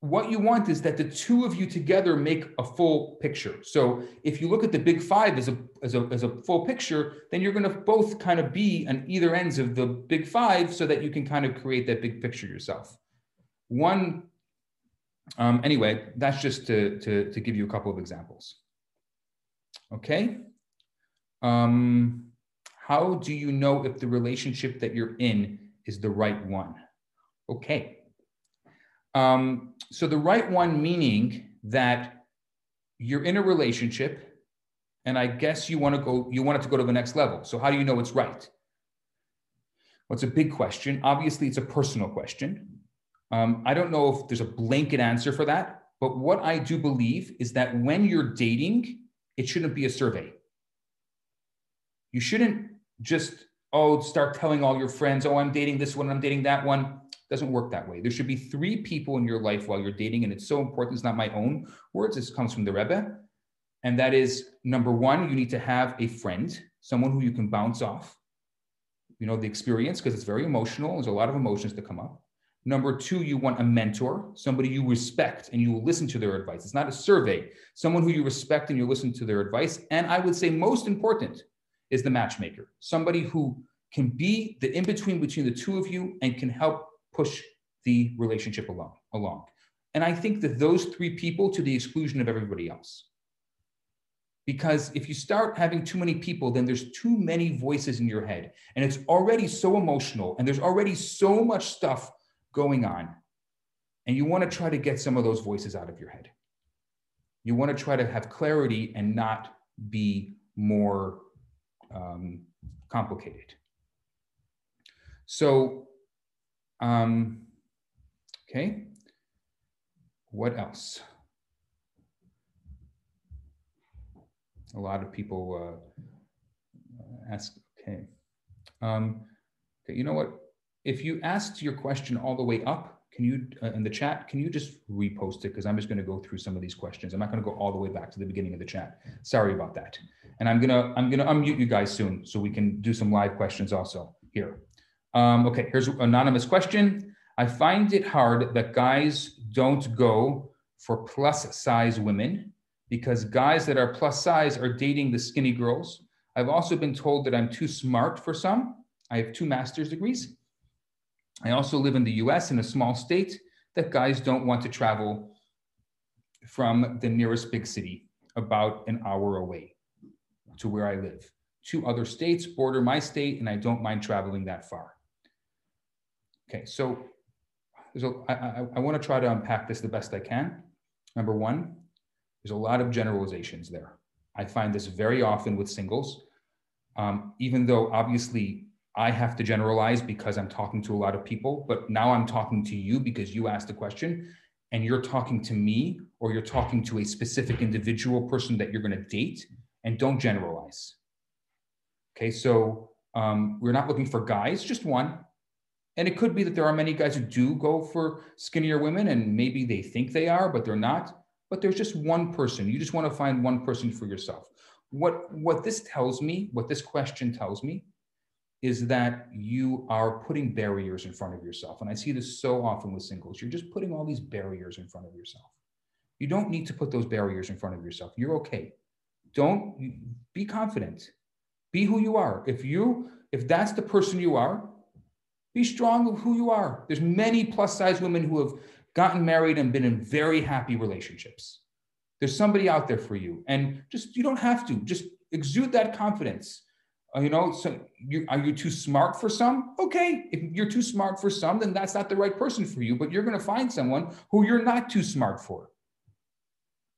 what you want is that the two of you together make a full picture. So if you look at the big five as a as a, as a full picture then you're going to both kind of be on either ends of the big five so that you can kind of create that big picture yourself one, um, anyway, that's just to, to, to give you a couple of examples. Okay. Um, how do you know if the relationship that you're in is the right one? Okay. Um, so the right one meaning that you're in a relationship and I guess you want to go, you want it to go to the next level. So how do you know it's right? It's a big question. Obviously, it's a personal question. Um, I don't know if there's a blanket answer for that, but what I do believe is that when you're dating, it shouldn't be a survey. You shouldn't just, oh, start telling all your friends, oh, I'm dating this one, I'm dating that one. Doesn't work that way. There should be three people in your life while you're dating, and it's so important. It's not my own words, this comes from the Rebbe. And that is number one, you need to have a friend, someone who you can bounce off, you know, the experience, because it's very emotional. There's a lot of emotions to come up. Number two, you want a mentor, somebody you respect and you will listen to their advice. It's not a survey, someone who you respect and you listen to their advice. And I would say most important is the matchmaker, somebody who can be the in between between the two of you and can help push the relationship along. along. And I think that those three people to the exclusion of everybody else. Because if you start having too many people, then there's too many voices in your head. And it's already so emotional and there's already so much stuff going on. And you want to try to get some of those voices out of your head. You want to try to have clarity and not be more um, complicated. So, um, okay, what else? A lot of people uh, ask, okay. Um, okay, you know what? If you asked your question all the way up, can you uh, in the chat? Can you just repost it? Because I'm just going to go through some of these questions. I'm not going to go all the way back to the beginning of the chat. Sorry about that. And I'm gonna I'm gonna unmute you guys soon so we can do some live questions also here. Um, okay, here's an anonymous question. I find it hard that guys don't go for plus size women because guys that are plus size are dating the skinny girls. I've also been told that I'm too smart for some. I have two master's degrees I also live in the US in a small state that guys don't want to travel from the nearest big city, about an hour away to where I live. Two other states border my state, and I don't mind traveling that far. Okay, so I want to try to unpack this the best I can. Number one, there's a lot of generalizations there. I find this very often with singles, um, even though obviously I have to generalize because I'm talking to a lot of people, but now I'm talking to you because you asked the question and you're talking to me or you're talking to a specific individual person that you're going to date and don't generalize. Okay, so um, we're not looking for guys, just one. And it could be that there are many guys who do go for skinnier women and maybe they think they are, but they're not. But there's just one person. You just want to find one person for yourself. What, what this tells me, what this question tells me, is that you are putting barriers in front of yourself. And I see this so often with singles. You're just putting all these barriers in front of yourself. You don't need to put those barriers in front of yourself. You're okay. Don't be confident. Be who you are. If you if that's the person you are, be strong of who you are. There's many plus size women who have gotten married and been in very happy relationships. There's somebody out there for you. And just you don't have to. Just exude that confidence Uh, you know, so you, are you too smart for some? Okay, if you're too smart for some, then that's not the right person for you. But you're going to find someone who you're not too smart for.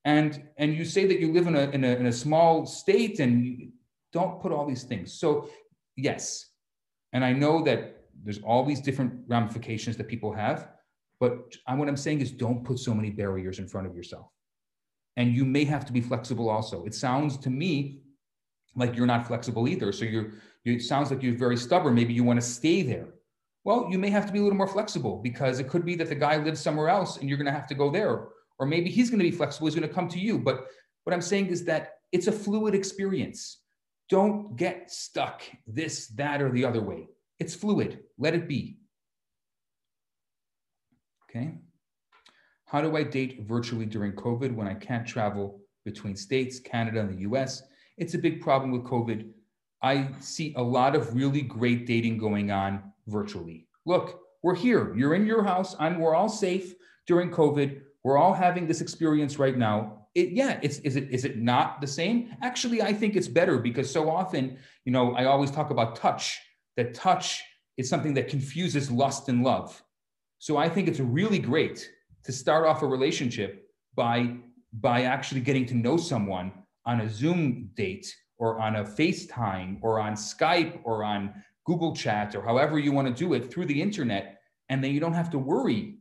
And and you say that you live in a in a, in a small state, and don't put all these things. So yes, and I know that there's all these different ramifications that people have, but what I'm saying is don't put so many barriers in front of yourself. And you may have to be flexible also. It sounds to me like you're not flexible either. So you're, you, it sounds like you're very stubborn. Maybe you want to stay there. Well, you may have to be a little more flexible because it could be that the guy lives somewhere else and you're going to have to go there. Or maybe he's going to be flexible. He's going to come to you. But what I'm saying is that it's a fluid experience. Don't get stuck this, that, or the other way. It's fluid. Let it be. Okay. How do I date virtually during COVID when I can't travel between states, Canada, and the US? It's a big problem with COVID. I see a lot of really great dating going on virtually. Look, we're here. You're in your house. I'm, we're all safe during COVID. We're all having this experience right now. It, yeah, it's is it is it not the same? Actually, I think it's better because so often, you know, I always talk about touch. That touch is something that confuses lust and love. So I think it's really great to start off a relationship by by actually getting to know someone on a Zoom date or on a FaceTime or on Skype or on Google Chat or however you want to do it through the internet. And then you don't have to worry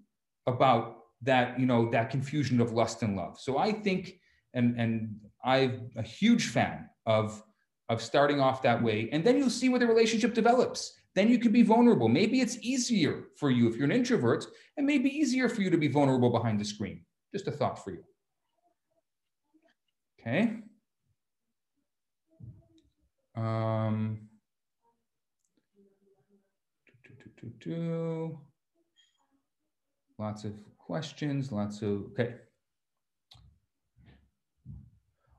about that, you know, that confusion of lust and love. So I think, and, and I'm a huge fan of, of starting off that way. And then you'll see where the relationship develops. Then you can be vulnerable. Maybe it's easier for you if you're an introvert, and maybe easier for you to be vulnerable behind the screen. Just a thought for you. Okay. Um, Lots of questions, lots of, okay.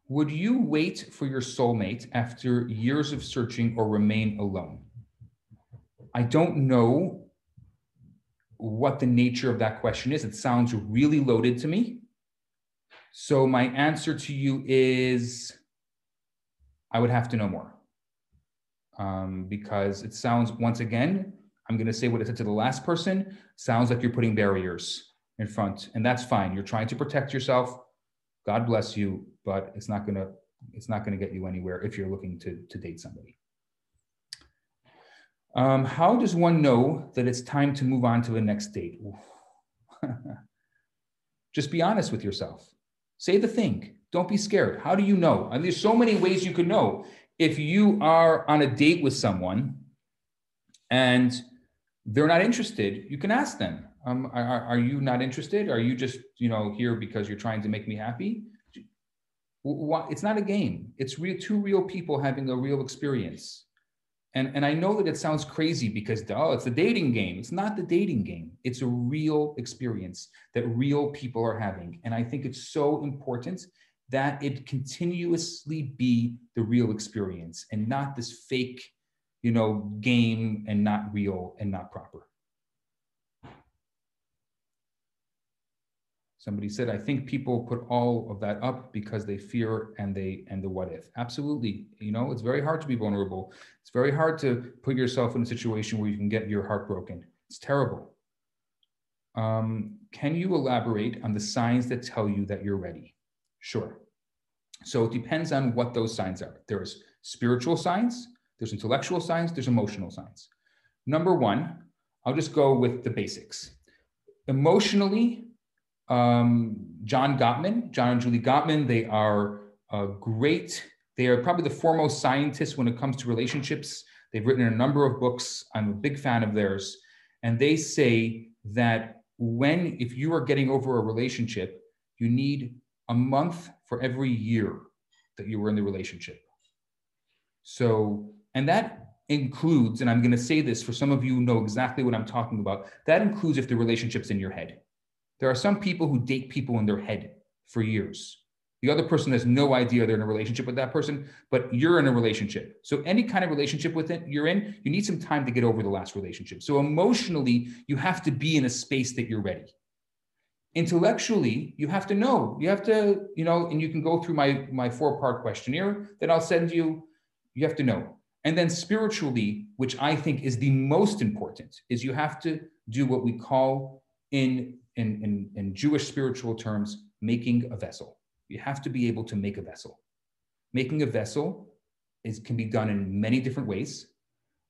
Would you wait for your soulmate after years of searching or remain alone? I don't know what the nature of that question is. It sounds really loaded to me. So my answer to you is I would have to know more. Um, because it sounds, once again, I'm going to say what I said to the last person, sounds like you're putting barriers in front. And that's fine. You're trying to protect yourself. God bless you, but it's not going to it's not going to get you anywhere if you're looking to, to date somebody. Um, how does one know that it's time to move on to the next date? (laughs) Just be honest with yourself. Say the thing. Don't be scared. How do you know? And there's so many ways you could know. If you are on a date with someone and they're not interested, you can ask them, um, are, are you not interested? Are you just, you know, here because you're trying to make me happy? It's not a game. It's real, two real people having a real experience. And, and I know that it sounds crazy because, oh, it's a dating game. It's not the dating game. It's a real experience that real people are having. And I think it's so important that it continuously be the real experience and not this fake, you know, game and not real and not proper. Somebody said, I think people put all of that up because they fear and they and the what if. Absolutely. You know, it's very hard to be vulnerable. It's very hard to put yourself in a situation where you can get your heart broken. It's terrible. Um, can you elaborate on the signs that tell you that you're ready? Sure. So it depends on what those signs are. There's spiritual signs, there's intellectual signs, there's emotional signs. Number one, I'll just go with the basics. Emotionally, um, John Gottman, John and Julie Gottman. They are uh, great. They are probably the foremost scientists when it comes to relationships. They've written a number of books. I'm a big fan of theirs. And they say that when, if you are getting over a relationship, you need a month for every year that you were in the relationship. So, and that includes, and I'm going to say this for some of you know exactly what I'm talking about, that includes if the relationship's in your head. There are some people who date people in their head for years. The other person has no idea they're in a relationship with that person, but you're in a relationship. So any kind of relationship with it you're in, you need some time to get over the last relationship. So emotionally, you have to be in a space that you're ready. Intellectually, you have to know. You have to, you know, and you can go through my my four-part questionnaire that I'll send you. You have to know. And then spiritually, which I think is the most important, is you have to do what we call in in, in, in Jewish spiritual terms, making a vessel. You have to be able to make a vessel. Making a vessel is, can be done in many different ways.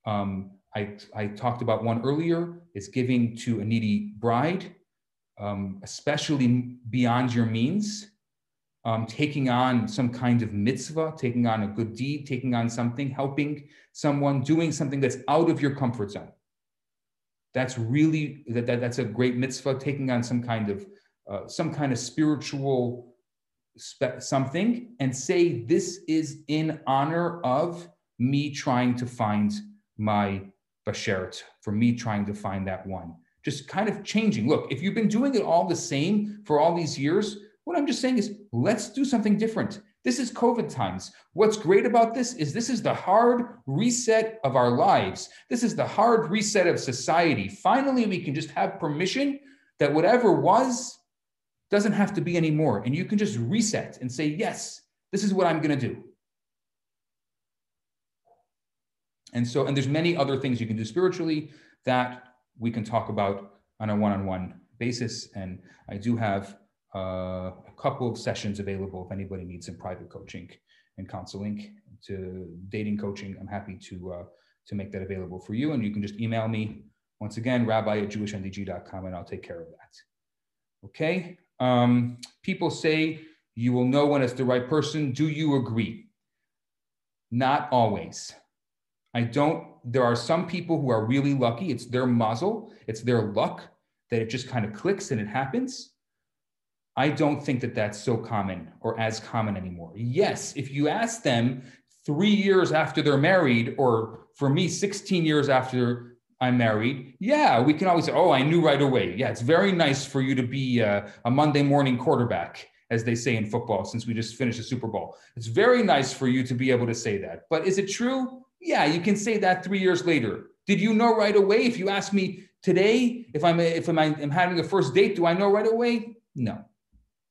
Um, I, I talked about one earlier. It's giving to a needy bride, um, especially beyond your means, um, taking on some kind of mitzvah, taking on a good deed, taking on something, helping someone, doing something that's out of your comfort zone. That's really that, that that's a great mitzvah taking on some kind of uh, some kind of spiritual spe- something and say this is in honor of me trying to find my bashert for me trying to find that one just kind of changing look if you've been doing it all the same for all these years what i'm just saying is let's do something different this is COVID times. What's great about this is this is the hard reset of our lives. This is the hard reset of society. Finally, we can just have permission that whatever was doesn't have to be anymore. And you can just reset and say, yes, this is what I'm going to do. And so, and there's many other things you can do spiritually that we can talk about on a one-on-one basis. And I do have uh, a couple of sessions available if anybody needs some private coaching and counseling to dating coaching. I'm happy to uh, to make that available for you. And you can just email me once again, rabbi at jewishndg.com, and I'll take care of that. Okay. Um, people say you will know when it's the right person. Do you agree? Not always. I don't. There are some people who are really lucky. It's their mazel, it's their luck that it just kind of clicks and it happens. I don't think that that's so common or as common anymore. Yes, if you ask them three years after they're married, or for me, 16 years after I'm married. Yeah, we can always say, oh, I knew right away. Yeah, it's very nice for you to be uh, a Monday morning quarterback, as they say in football, since we just finished the Super Bowl. It's very nice for you to be able to say that. But is it true? Yeah, you can say that three years later. Did you know right away? If you ask me today, if I'm if I'm, I'm having a first date, do I know right away? No.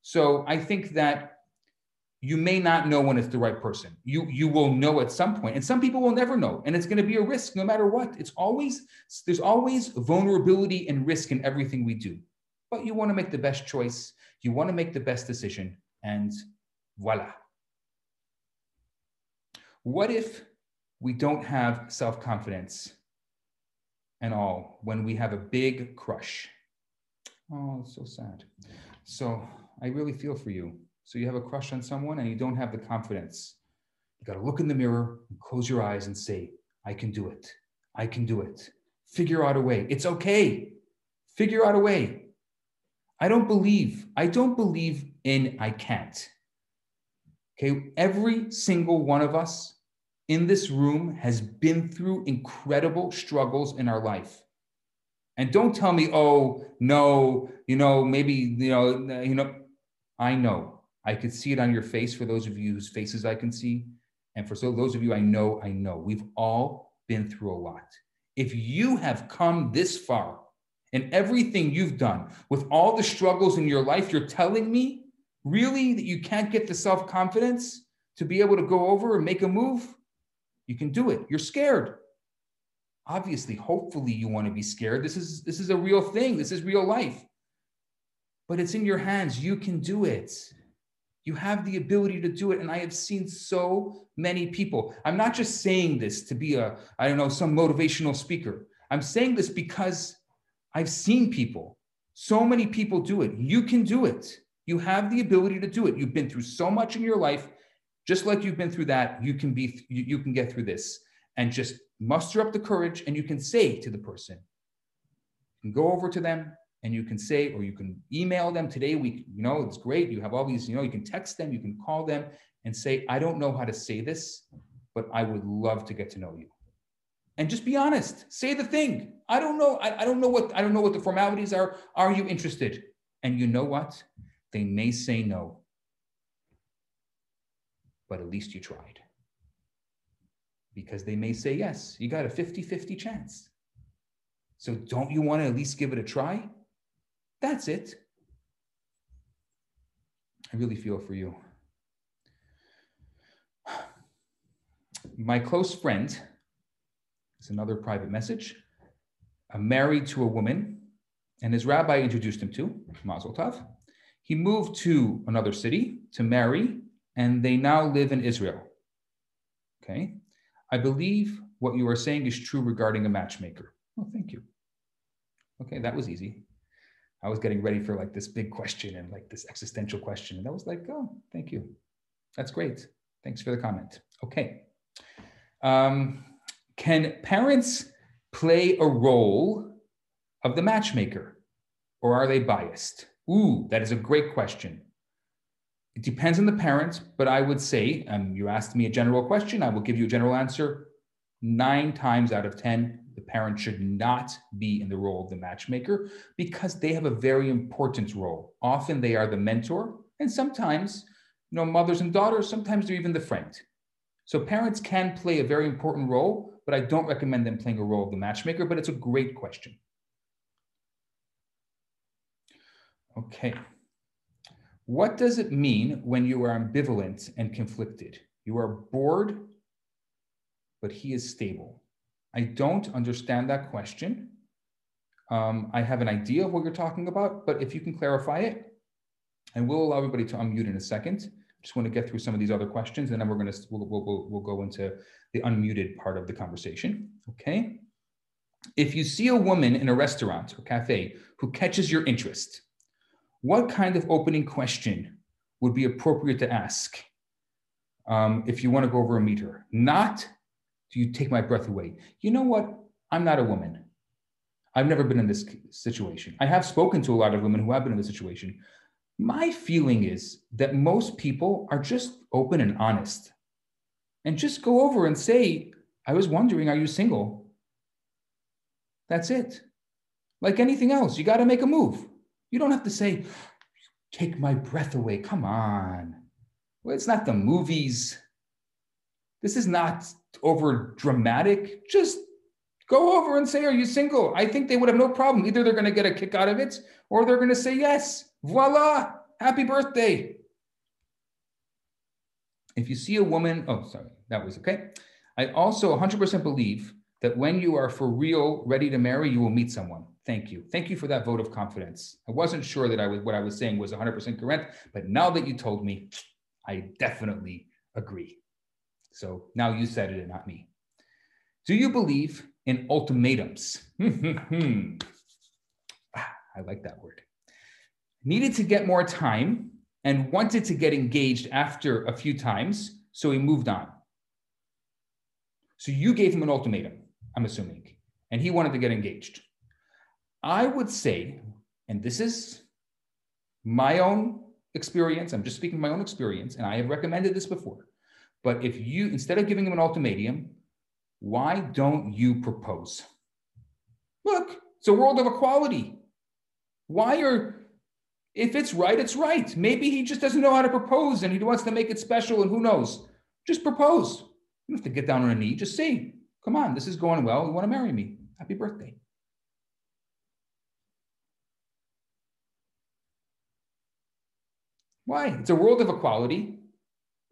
So I think that you may not know when it's the right person. You you will know at some point, and some people will never know, and it's going to be a risk no matter what. It's always there's always vulnerability and risk in everything we do, but you want to make the best choice. You want to make the best decision, and voila. What if we don't have self confidence and all when we have a big crush? Oh, so sad. So I really feel for you so you have a crush on someone and you don't have the confidence. You got to look in the mirror and close your eyes and say, I can do it. I can do it. Figure out a way. It's okay. Figure out a way. I don't believe, I don't believe in I can't. Okay, every single one of us in this room has been through incredible struggles in our life. And don't tell me, oh, no, you know, maybe, you know, you know, I know. I could see it on your face for those of you whose faces I can see. And for so those of you I know, I know we've all been through a lot. If you have come this far and everything you've done with all the struggles in your life, you're telling me really that you can't get the self confidence to be able to go over and make a move? You can do it. You're scared. Obviously, hopefully you want to be scared. This is this is a real thing. This is real life. But it's in your hands. You can do it. You have the ability to do it. And I have seen so many people. I'm not just saying this to be a, I don't know, some motivational speaker. I'm saying this because I've seen people, so many people do it. You can do it. You have the ability to do it. You've been through so much in your life. Just like you've been through that, you can be, you, you can get through this. And just muster up the courage and you can say to the person, you can go over to them and you can say or you can email them today we you know it's great. You have all these you know you can text them you can call them and say i don't know how to say this but i would love to get to know you and just be honest. Say the thing. I don't know I, I don't know what i don't know what the formalities are. Are you interested? And you know what? They may say no but at least you tried because they may say yes you got a 50-50 chance so don't you want to at least give it a try that's it. I really feel for you. (sighs) My close friend is another private message. I'm married to a woman, and his rabbi introduced him to Mazel Tov. He moved to another city to marry, and they now live in Israel. Okay. I believe what you are saying is true regarding a matchmaker. Oh, thank you. Okay, that was easy. I was getting ready for like this big question and like this existential question. And I was like, oh, thank you. That's great. Thanks for the comment. Okay. Um, can parents play a role of the matchmaker or are they biased? Ooh, that is a great question. It depends on the parents, but I would say, um, you asked me a general question, I will give you a general answer. Nine times out of 10, the parent should not be in the role of the matchmaker because they have a very important role. Often they are the mentor, and sometimes, you know, mothers and daughters, sometimes they're even the friend. So parents can play a very important role, but I don't recommend them playing a role of the matchmaker, but it's a great question. Okay. What does it mean when you are ambivalent and conflicted? You are bored, but he is stable. I don't understand that question. Um, I have an idea of what you're talking about, but if you can clarify it, and we'll allow everybody to unmute in a second. Just want to get through some of these other questions, and then we're going to we'll, we'll, we'll go into the unmuted part of the conversation. Okay. If you see a woman in a restaurant or cafe who catches your interest, what kind of opening question would be appropriate to ask um, if you want to go over a meter? Not do you take my breath away? You know what? I'm not a woman. I've never been in this situation. I have spoken to a lot of women who have been in this situation. My feeling is that most people are just open and honest and just go over and say, I was wondering, are you single? That's it. Like anything else, you got to make a move. You don't have to say, take my breath away. Come on. Well, it's not the movies. This is not over dramatic. Just go over and say, Are you single? I think they would have no problem. Either they're going to get a kick out of it or they're going to say yes. Voila. Happy birthday. If you see a woman, oh, sorry, that was okay. I also 100% believe that when you are for real ready to marry, you will meet someone. Thank you. Thank you for that vote of confidence. I wasn't sure that I was what I was saying was 100% correct, but now that you told me, I definitely agree. So now you said it and not me. Do you believe in ultimatums? (laughs) ah, I like that word. Needed to get more time and wanted to get engaged after a few times, so he moved on. So you gave him an ultimatum, I'm assuming, and he wanted to get engaged. I would say, and this is my own experience, I'm just speaking my own experience, and I have recommended this before. But if you, instead of giving him an ultimatum, why don't you propose? Look, it's a world of equality. Why are, if it's right, it's right. Maybe he just doesn't know how to propose and he wants to make it special, and who knows? Just propose. You don't have to get down on a knee. Just say, come on, this is going well. You want to marry me? Happy birthday. Why? It's a world of equality.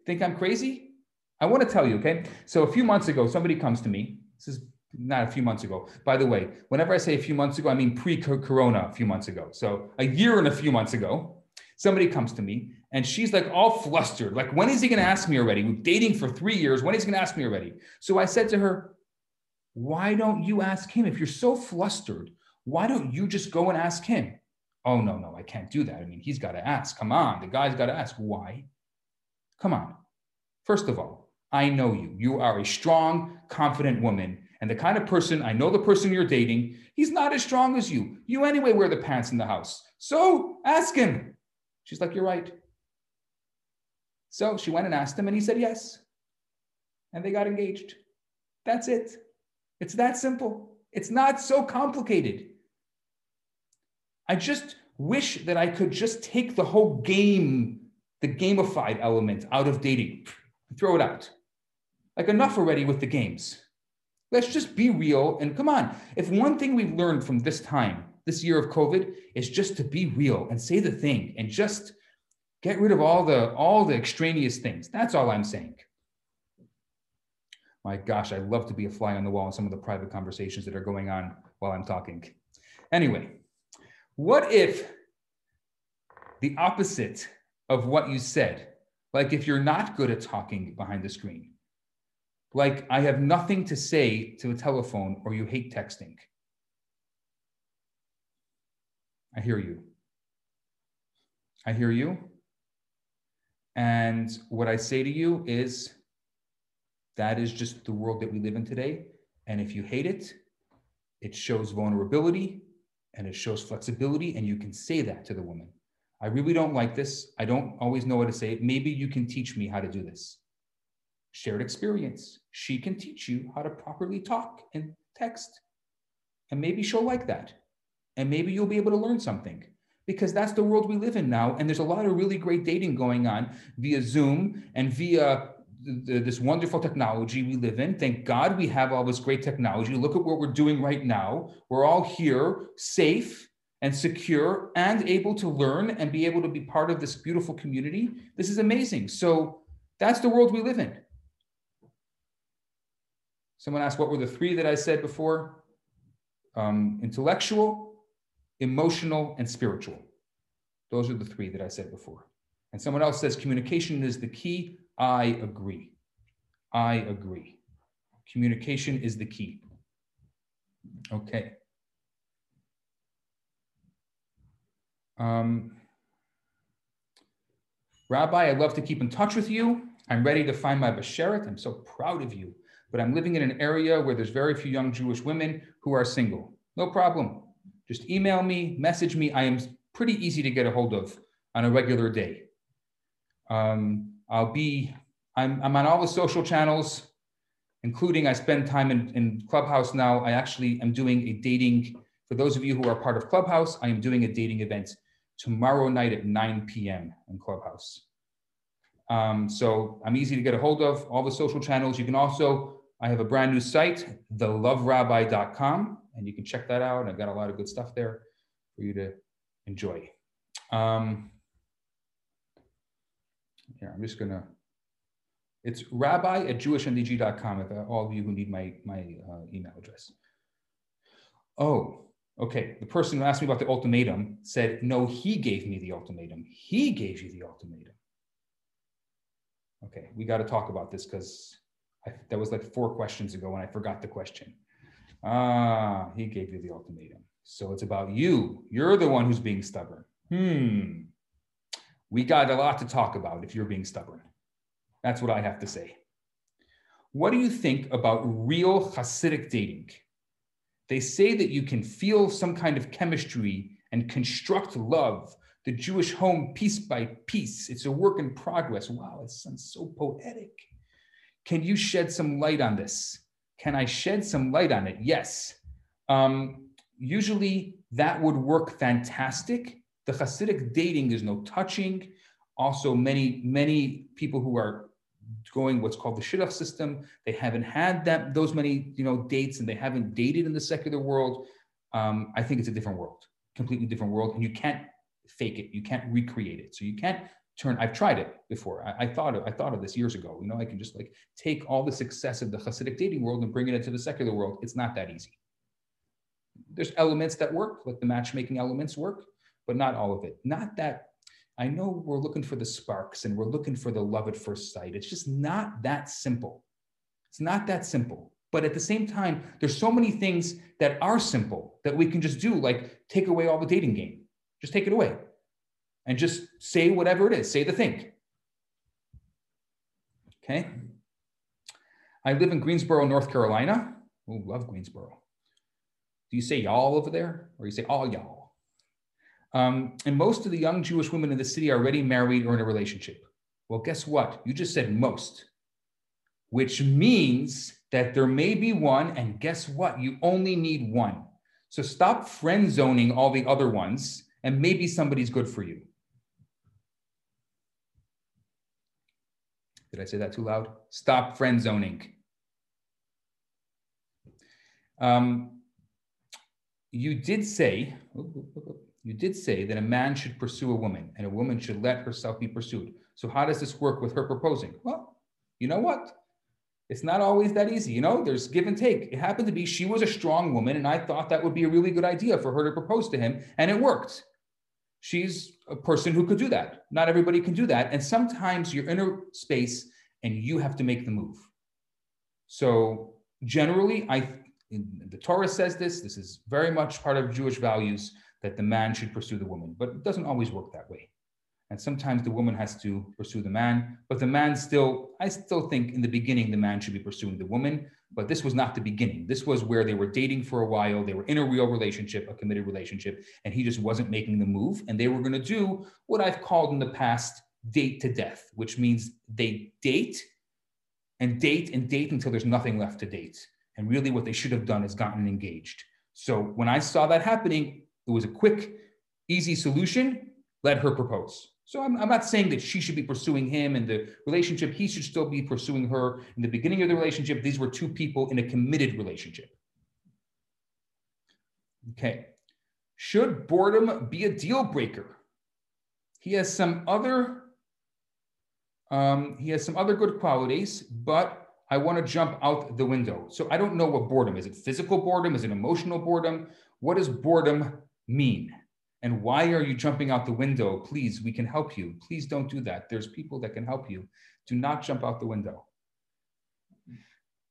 Think I'm crazy? I want to tell you, okay? So a few months ago, somebody comes to me. This is not a few months ago. By the way, whenever I say a few months ago, I mean pre-corona a few months ago. So a year and a few months ago, somebody comes to me and she's like all flustered. Like, when is he going to ask me already? We've dating for three years. When is he going to ask me already? So I said to her, why don't you ask him? If you're so flustered, why don't you just go and ask him? Oh, no, no, I can't do that. I mean, he's got to ask. Come on. The guy's got to ask. Why? Come on. First of all, I know you. You are a strong, confident woman. And the kind of person, I know the person you're dating, he's not as strong as you. You anyway wear the pants in the house. So ask him. She's like, You're right. So she went and asked him, and he said yes. And they got engaged. That's it. It's that simple. It's not so complicated. I just wish that I could just take the whole game, the gamified element out of dating, throw it out. Like enough already with the games. Let's just be real and come on. If one thing we've learned from this time, this year of COVID, is just to be real and say the thing and just get rid of all the all the extraneous things. That's all I'm saying. My gosh, I love to be a fly on the wall in some of the private conversations that are going on while I'm talking. Anyway, what if the opposite of what you said, like if you're not good at talking behind the screen, like I have nothing to say to a telephone or you hate texting? I hear you. I hear you. And what I say to you is that is just the world that we live in today. And if you hate it, it shows vulnerability and it shows flexibility. And you can say that to the woman. I really don't like this. I don't always know how to say it. Maybe you can teach me how to do this. Shared experience. She can teach you how to properly talk and text. And maybe she'll like that. And maybe you'll be able to learn something because that's the world we live in now. And there's a lot of really great dating going on via Zoom and via this wonderful technology we live in. Thank God we have all this great technology. Look at what we're doing right now. We're all here, safe and secure, and able to learn and be able to be part of this beautiful community. This is amazing. So that's the world we live in. Someone asked, what were the three that I said before? Um, intellectual, emotional, and spiritual. Those are the three that I said before. And someone else says communication is the key. I agree. I agree. Communication is the key. Okay. Um, Rabbi, I'd love to keep in touch with you. I'm ready to find my Basheret. I'm so proud of you. But I'm living in an area where there's very few young Jewish women who are single. No problem. Just email me, message me. I am pretty easy to get a hold of on a regular day. Um, I'll be, I'm, I'm on all the social channels including I spend time in, in Clubhouse now. I actually am doing a dating, for those of you who are part of Clubhouse, I am doing a dating event tomorrow night at 9 p.m. in Clubhouse. Um, so I'm easy to get a hold of, all the social channels. You can also, I have a brand new site, theloverabbi.com, and you can check that out. I've got a lot of good stuff there for you to enjoy. Um, here, I'm just gonna, it's rabbi at jewishndg.com if all of you who need my, my uh, email address. Oh, okay. The person who asked me about the ultimatum said, no, he gave me the ultimatum. He gave you the ultimatum. Okay, we got to talk about this because that was like four questions ago and I forgot the question. Ah, he gave you the ultimatum. So it's about you. You're the one who's being stubborn. Hmm. We got a lot to talk about if you're being stubborn. That's what I have to say. What do you think about real Hasidic dating? They say that you can feel some kind of chemistry and construct love, the Jewish home piece by piece. It's a work in progress. Wow, it sounds so poetic. Can you shed some light on this? Can I shed some light on it? Yes. Um, usually that would work fantastic. The Hasidic dating is no touching. Also, many, many people who are going what's called the shidduch system, they haven't had that those many you know dates and they haven't dated in the secular world. Um, I think it's a different world, completely different world, and you can't fake it. You can't recreate it. So you can't turn i've tried it before I, I, thought of i thought of this years ago you know i can just like take all the success of the hasidic dating world and bring it into the secular world it's not that easy there's elements that work like the matchmaking elements work but not all of it not that i know we're looking for the sparks and we're looking for the love at first sight it's just not that simple it's not that simple but at the same time there's so many things that are simple that we can just do like take away all the dating game just take it away and just say whatever it is, say the thing. Okay. I live in Greensboro, North Carolina. Oh, love Greensboro. Do you say y'all over there or you say all y'all? Um, and most of the young Jewish women in the city are already married or in a relationship. Well, guess what? You just said most, which means that there may be one. And guess what? You only need one. So stop friend zoning all the other ones, and maybe somebody's good for you. Did I say that too loud? Stop friend zoning. Um, you did say, you did say that a man should pursue a woman and a woman should let herself be pursued. So how does this work with her proposing? Well, you know what? It's not always that easy. You know, there's give and take. It happened to be she was a strong woman, and I thought that would be a really good idea for her to propose to him, and it worked she's a person who could do that. Not everybody can do that. And sometimes you're in a space and you have to make the move. So generally, I the Torah says this. This is very much part of Jewish values that the man should pursue the woman, but it doesn't always work that way. And sometimes the woman has to pursue the man, but the man still, I still think in the beginning, the man should be pursuing the woman. But this was not the beginning. This was where they were dating for a while. They were in a real relationship, a committed relationship, and he just wasn't making the move. And they were going to do what I've called in the past date to death, which means they date and date and date until there's nothing left to date. And really, what they should have done is gotten engaged. So when I saw that happening, it was a quick, easy solution. Let her propose. So I'm, I'm, not saying that she should be pursuing him and the relationship. He should still be pursuing her. In the beginning of the relationship, these were two people in a committed relationship. Okay. Should boredom be a deal breaker? He has some other um, he has some other good qualities, but I want to jump out the window. So I don't know what boredom is. It physical boredom? Is it emotional boredom? What does boredom mean? And why are you jumping out the window? Please, we can help you. Please don't do that. There's people that can help you. Do not jump out the window.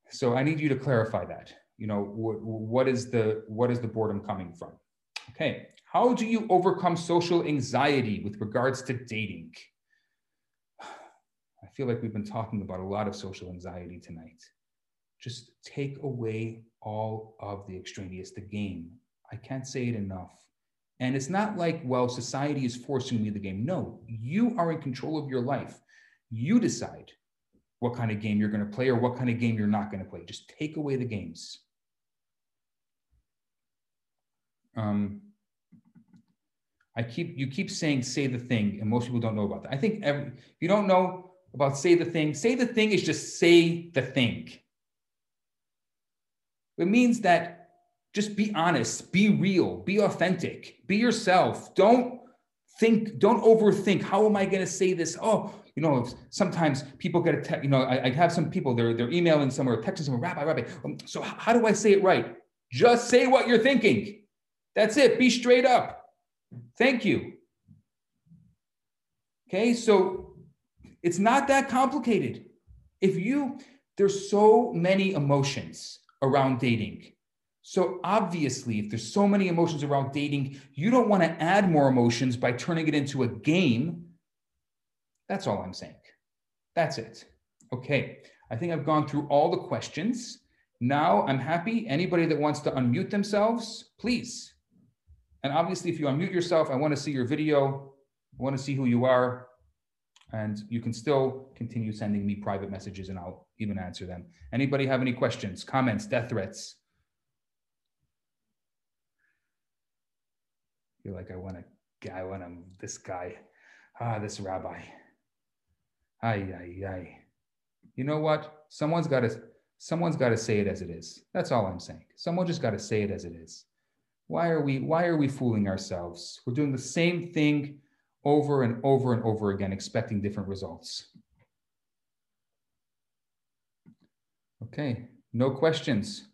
So I need you to clarify that. You know, wh- what is the what is the boredom coming from? Okay. How do you overcome social anxiety with regards to dating? (sighs) I feel like we've been talking about a lot of social anxiety tonight. Just take away all of the extraneous, the game. I can't say it enough and it's not like, well, society is forcing me the game. No, you are in control of your life. You decide what kind of game you're going to play or what kind of game you're not going to play. Just take away the games. Um, I keep you keep saying say the thing, and most people don't know about that. I think every if you don't know about say the thing, say the thing is just say the thing. It means that just be honest, be real, be authentic, be yourself. Don't think, don't overthink. How am I going to say this? Oh, you know, sometimes people get a text, you know, I, I, have some people, they're, they're emailing somewhere, texting somewhere, Rabbi, Rabbi. Um, so how do I say it right? Just say what you're thinking. That's it. Be straight up. Thank you. Okay, so it's not that complicated. If you, there's so many emotions around dating. So obviously, if there's so many emotions around dating, you don't want to add more emotions by turning it into a game. That's all I'm saying. That's it. Okay. I think I've gone through all the questions. Now I'm happy. Anybody that wants to unmute themselves, please. And obviously, if you unmute yourself, I want to see your video. I want to see who you are. And you can still continue sending me private messages and I'll even answer them. Anybody have any questions, comments, death threats? You're like, I want to, I want to, this guy, ah, this rabbi. Ay, ay, ay. You know what? Someone's got to, someone's got to say it as it is. That's all I'm saying. Someone just got to say it as it is. Why are we, why are we fooling ourselves? We're doing the same thing over and over and over again, expecting different results. Okay, no questions.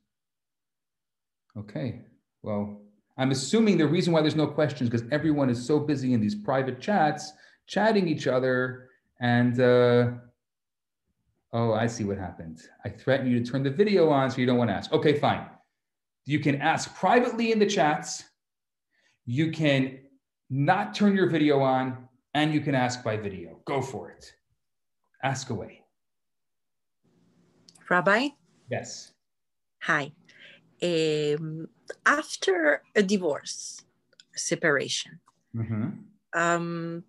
Okay, well, I'm assuming the reason why there's no questions because everyone is so busy in these private chats, chatting each other, and uh, oh, I see what happened. I threatened you to turn the video on, so you don't want to ask. Okay, fine. You can ask privately in the chats. You can not turn your video on, and you can ask by video. Go for it. Ask away. Rabbi? Yes. Hi um, after a divorce, separation, mm-hmm. um,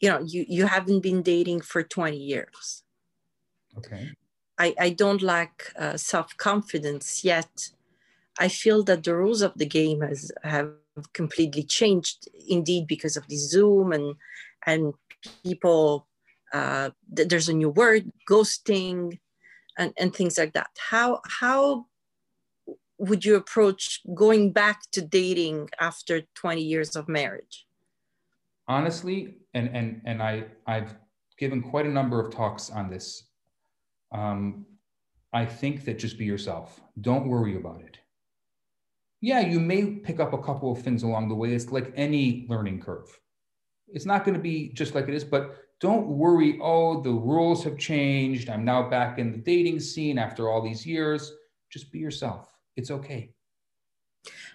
you know, you, you haven't been dating for 20 years. Okay. I, I don't lack uh, self confidence yet. I feel that the rules of the game has have completely changed, indeed, because of the Zoom and and people. Uh, there's a new word, ghosting, and, and things like that. How how would you approach going back to dating after 20 years of marriage? Honestly, and and and I I've given quite a number of talks on this. Um, I think that just be yourself. Don't worry about it. Yeah, you may pick up a couple of things along the way. It's like any learning curve. It's not going to be just like it is, but don't worry. Oh, the rules have changed. I'm now back in the dating scene after all these years. Just be yourself it's okay.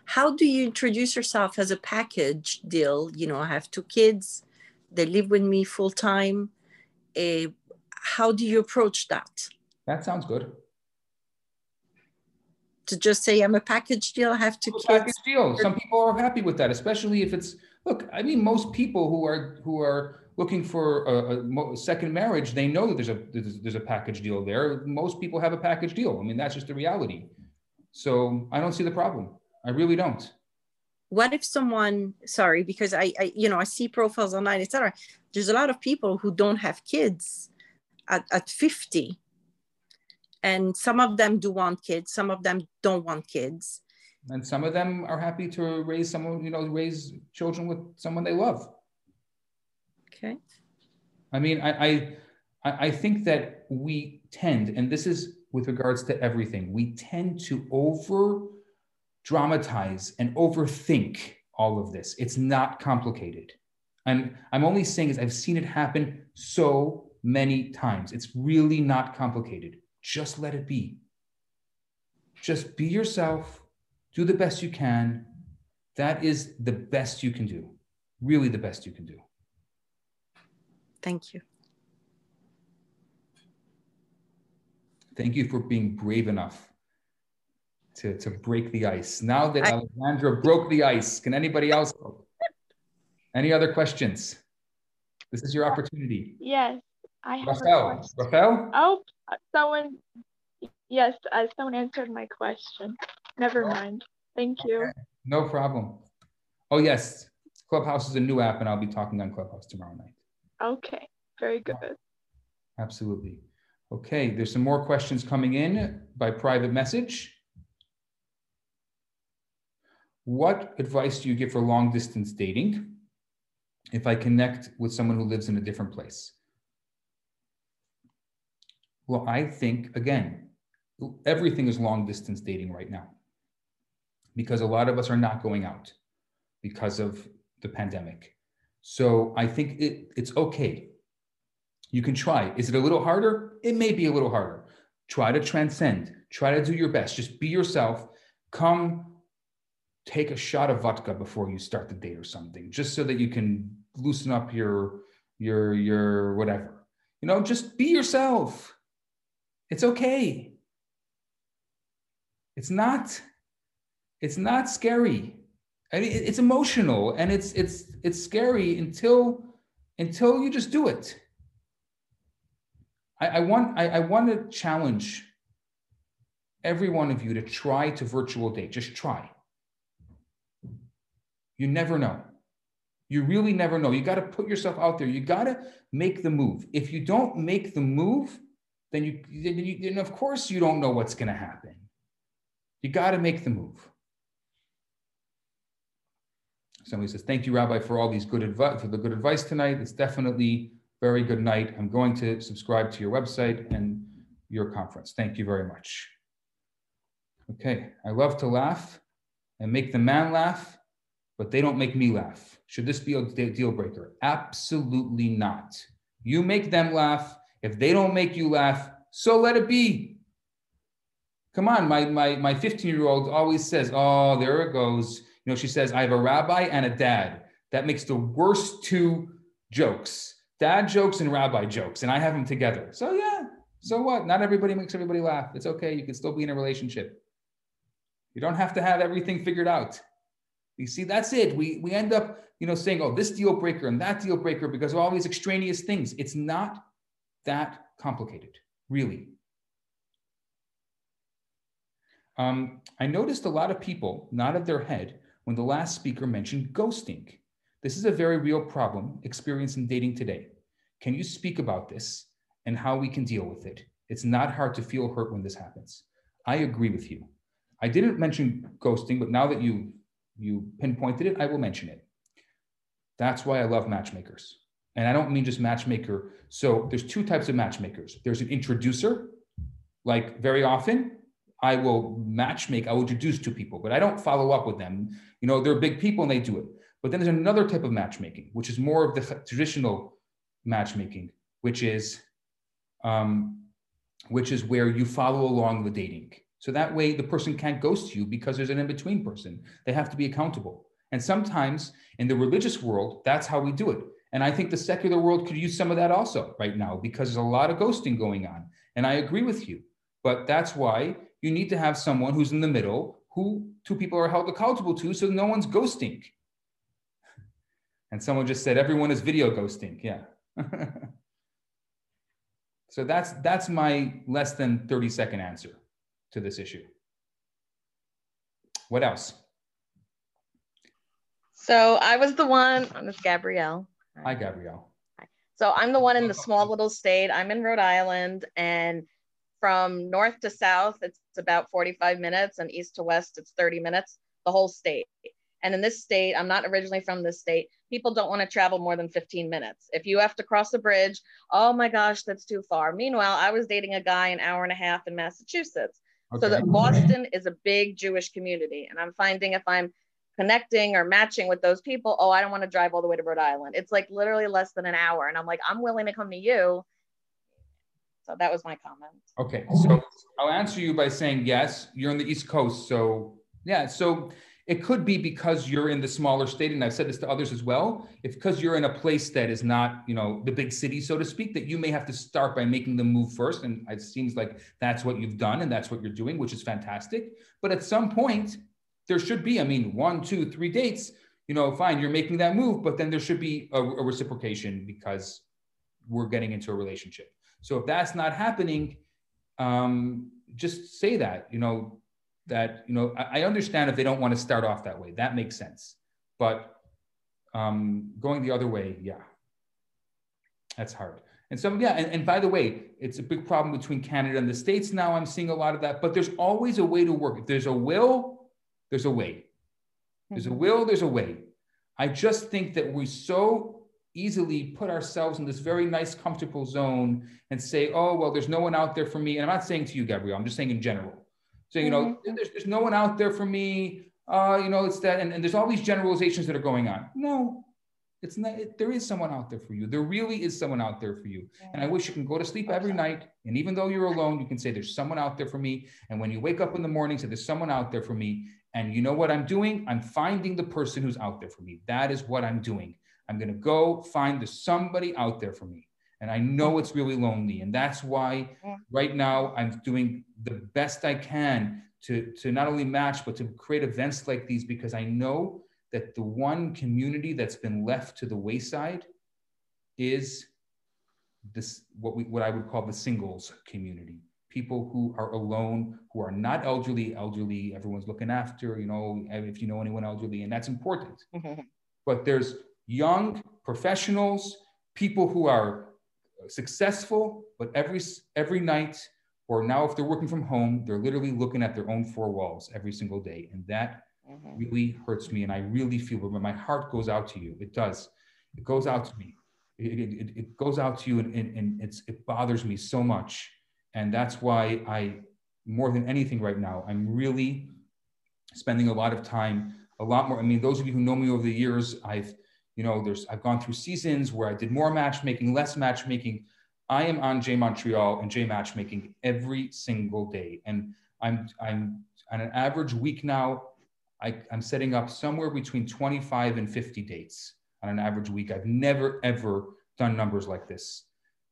How do you introduce yourself as a package deal? You know, I have two kids, they live with me full time. Uh, how do you approach that? That sounds good. To just say I'm a package deal, I have two kids. Package deal. Some people are happy with that, especially if it's look. I mean, most people who are who are looking for a, a, second marriage, they know that there's a there's, there's a package deal there. Most people have a package deal. I mean, that's just the reality. So I don't see the problem. I really don't. What if someone, sorry, because I, I you know, I see profiles online, etc. There's a lot of people who don't have kids at, at 50. And some of them do want kids, some of them don't want kids. And some of them are happy to raise someone, you know, raise children with someone they love. Okay. I mean, I, I I think that we tend, and this is with regards to everything. We tend to over dramatize and overthink all of this. It's not complicated. And I'm only saying is I've seen it happen so many times. It's really not complicated. Just let it be. Just be yourself, do the best you can. That is the best you can do. Really, the best you can do. Thank you. Thank you for being brave enough to, to break the ice. Now that I, Alexandra broke the ice, can anybody else? Any other questions? This is your opportunity. Yes. I have Rafael. Rafael? Oh, someone, yes, uh, someone answered my question. Never oh. mind. Thank you. Okay. No problem. Oh, yes. Clubhouse is a new app, and I'll be talking on Clubhouse tomorrow night. Okay, very good. Absolutely. Okay, there's some more questions coming in by private message. What advice do you give for long distance dating if I connect with someone who lives in a different place? Well, I think, again, everything is long distance dating right now because a lot of us are not going out because of the pandemic. So I think it, it's okay. You can try. Is it a little harder? It may be a little harder. Try to transcend, try to do your best. Just be yourself. Come take a shot of vodka before you start the date or something, just so that you can loosen up your your your whatever. You know, just be yourself. It's okay. It's not it's not scary. I mean, it's emotional and it's it's it's scary until until you just do it. I, I want I, I want to challenge every one of you to try to virtual date. Just try. You never know. You really never know. You got to put yourself out there. You got to make the move. If you don't make the move, then you, then you then of course you don't know what's going to happen. You got to make the move. Somebody says, "Thank you, Rabbi, for all these good advice for the good advice tonight. It's definitely very good night. I'm going to subscribe to your website and your conference. Thank you very much." Okay, I love to laugh and make the man laugh, but they don't make me laugh. Should this be a deal breaker? Absolutely not. You make them laugh. If they don't make you laugh, so let it be. Come on, my my my 15 year old always says, "Oh, there it goes." You know, she says, "I have a rabbi and a dad." That makes the worst two jokes: dad jokes and rabbi jokes, and I have them together. So yeah, so what? Not everybody makes everybody laugh. It's okay. You can still be in a relationship. You don't have to have everything figured out. You see, that's it. We we end up, you know, saying, "Oh, this deal breaker and that deal breaker," because of all these extraneous things. It's not that complicated, really. Um, I noticed a lot of people nodded their head when the last speaker mentioned ghosting. This is a very real problem experienced in dating today. Can you speak about this and how we can deal with it? It's not hard to feel hurt when this happens. I agree with you. I didn't mention ghosting, but now that you you pinpointed it, I will mention it. That's why I love matchmakers. And I don't mean just matchmaker. So there's two types of matchmakers. There's an introducer, like very often I will matchmake, I will introduce two people, but I don't follow up with them. You know, they're big people and they do it. But then there's another type of matchmaking, which is more of the traditional matchmaking, which is um, which is where you follow along the dating. So that way the person can't ghost you because there's an in-between person. They have to be accountable. And sometimes in the religious world, that's how we do it. And I think the secular world could use some of that also right now because there's a lot of ghosting going on. And I agree with you. But that's why you need to have someone who's in the middle who two people are held accountable to so no one's ghosting. And someone just said everyone is video ghosting. Yeah. (laughs) so that's that's my less than 30 second answer to this issue. What else? So I was the one, I'm Gabrielle. Hi, Gabrielle. So I'm the one in the small little state. I'm in Rhode Island, and from north to south, it's about 45 minutes, and east to west, it's 30 minutes, the whole state. And in this state, I'm not originally from this state, people don't want to travel more than 15 minutes. If you have to cross a bridge, oh my gosh, that's too far. Meanwhile, I was dating a guy an hour and a half in Massachusetts. Okay. So that Boston is a big Jewish community. And I'm finding if I'm connecting or matching with those people, oh, I don't want to drive all the way to Rhode Island. It's like literally less than an hour. And I'm like, I'm willing to come to you. So that was my comment. Okay. So I'll answer you by saying yes, you're on the East Coast. So yeah, so it could be because you're in the smaller state, and I've said this to others as well. If because you're in a place that is not, you know, the big city, so to speak, that you may have to start by making the move first. And it seems like that's what you've done and that's what you're doing, which is fantastic. But at some point, there should be, I mean, one, two, three dates, you know, fine, you're making that move, but then there should be a, a reciprocation because we're getting into a relationship. So if that's not happening, um, just say that, you know, that, you know, I, I understand if they don't want to start off that way, that makes sense. But um, going the other way, yeah, that's hard. And so, yeah, and, and by the way, it's a big problem between Canada and the States now. I'm seeing a lot of that, but there's always a way to work. If there's a will, there's a way. There's a mm-hmm. will, there's a way. I just think that we so easily put ourselves in this very nice, comfortable zone and say, oh, well, there's no one out there for me. And I'm not saying to you, Gabrielle, I'm just saying in general. So, you know, mm-hmm. there's, there's no one out there for me. Uh, you know, it's that. And, and there's all these generalizations that are going on. No, it's not, it, there is someone out there for you. There really is someone out there for you. And I wish you can go to sleep every night. And even though you're alone, you can say, there's someone out there for me. And when you wake up in the morning, say, there's someone out there for me. And you know what I'm doing? I'm finding the person who's out there for me. That is what I'm doing. I'm going to go find the somebody out there for me. And I know it's really lonely. And that's why right now I'm doing the best I can to, to not only match, but to create events like these because I know that the one community that's been left to the wayside is this what we what I would call the singles community. People who are alone, who are not elderly, elderly, everyone's looking after, you know, if you know anyone elderly, and that's important. (laughs) But there's young professionals, people who are successful, but every every night, or now if they're working from home, they're literally looking at their own four walls every single day. And that mm-hmm. really hurts me. And I really feel but my heart goes out to you. It does. It goes out to me. It, it, it goes out to you and, and, and it's, it bothers me so much. And that's why I, more than anything right now, I'm really spending a lot of time, a lot more. I mean, those of you who know me over the years, I've, you know, there's, I've gone through seasons where I did more matchmaking, less matchmaking. I am on JMontreal and J Matchmaking every single day. And I'm, I'm on an average week now, I, I'm setting up somewhere between 25 and 50 dates on an average week. I've never, ever done numbers like this.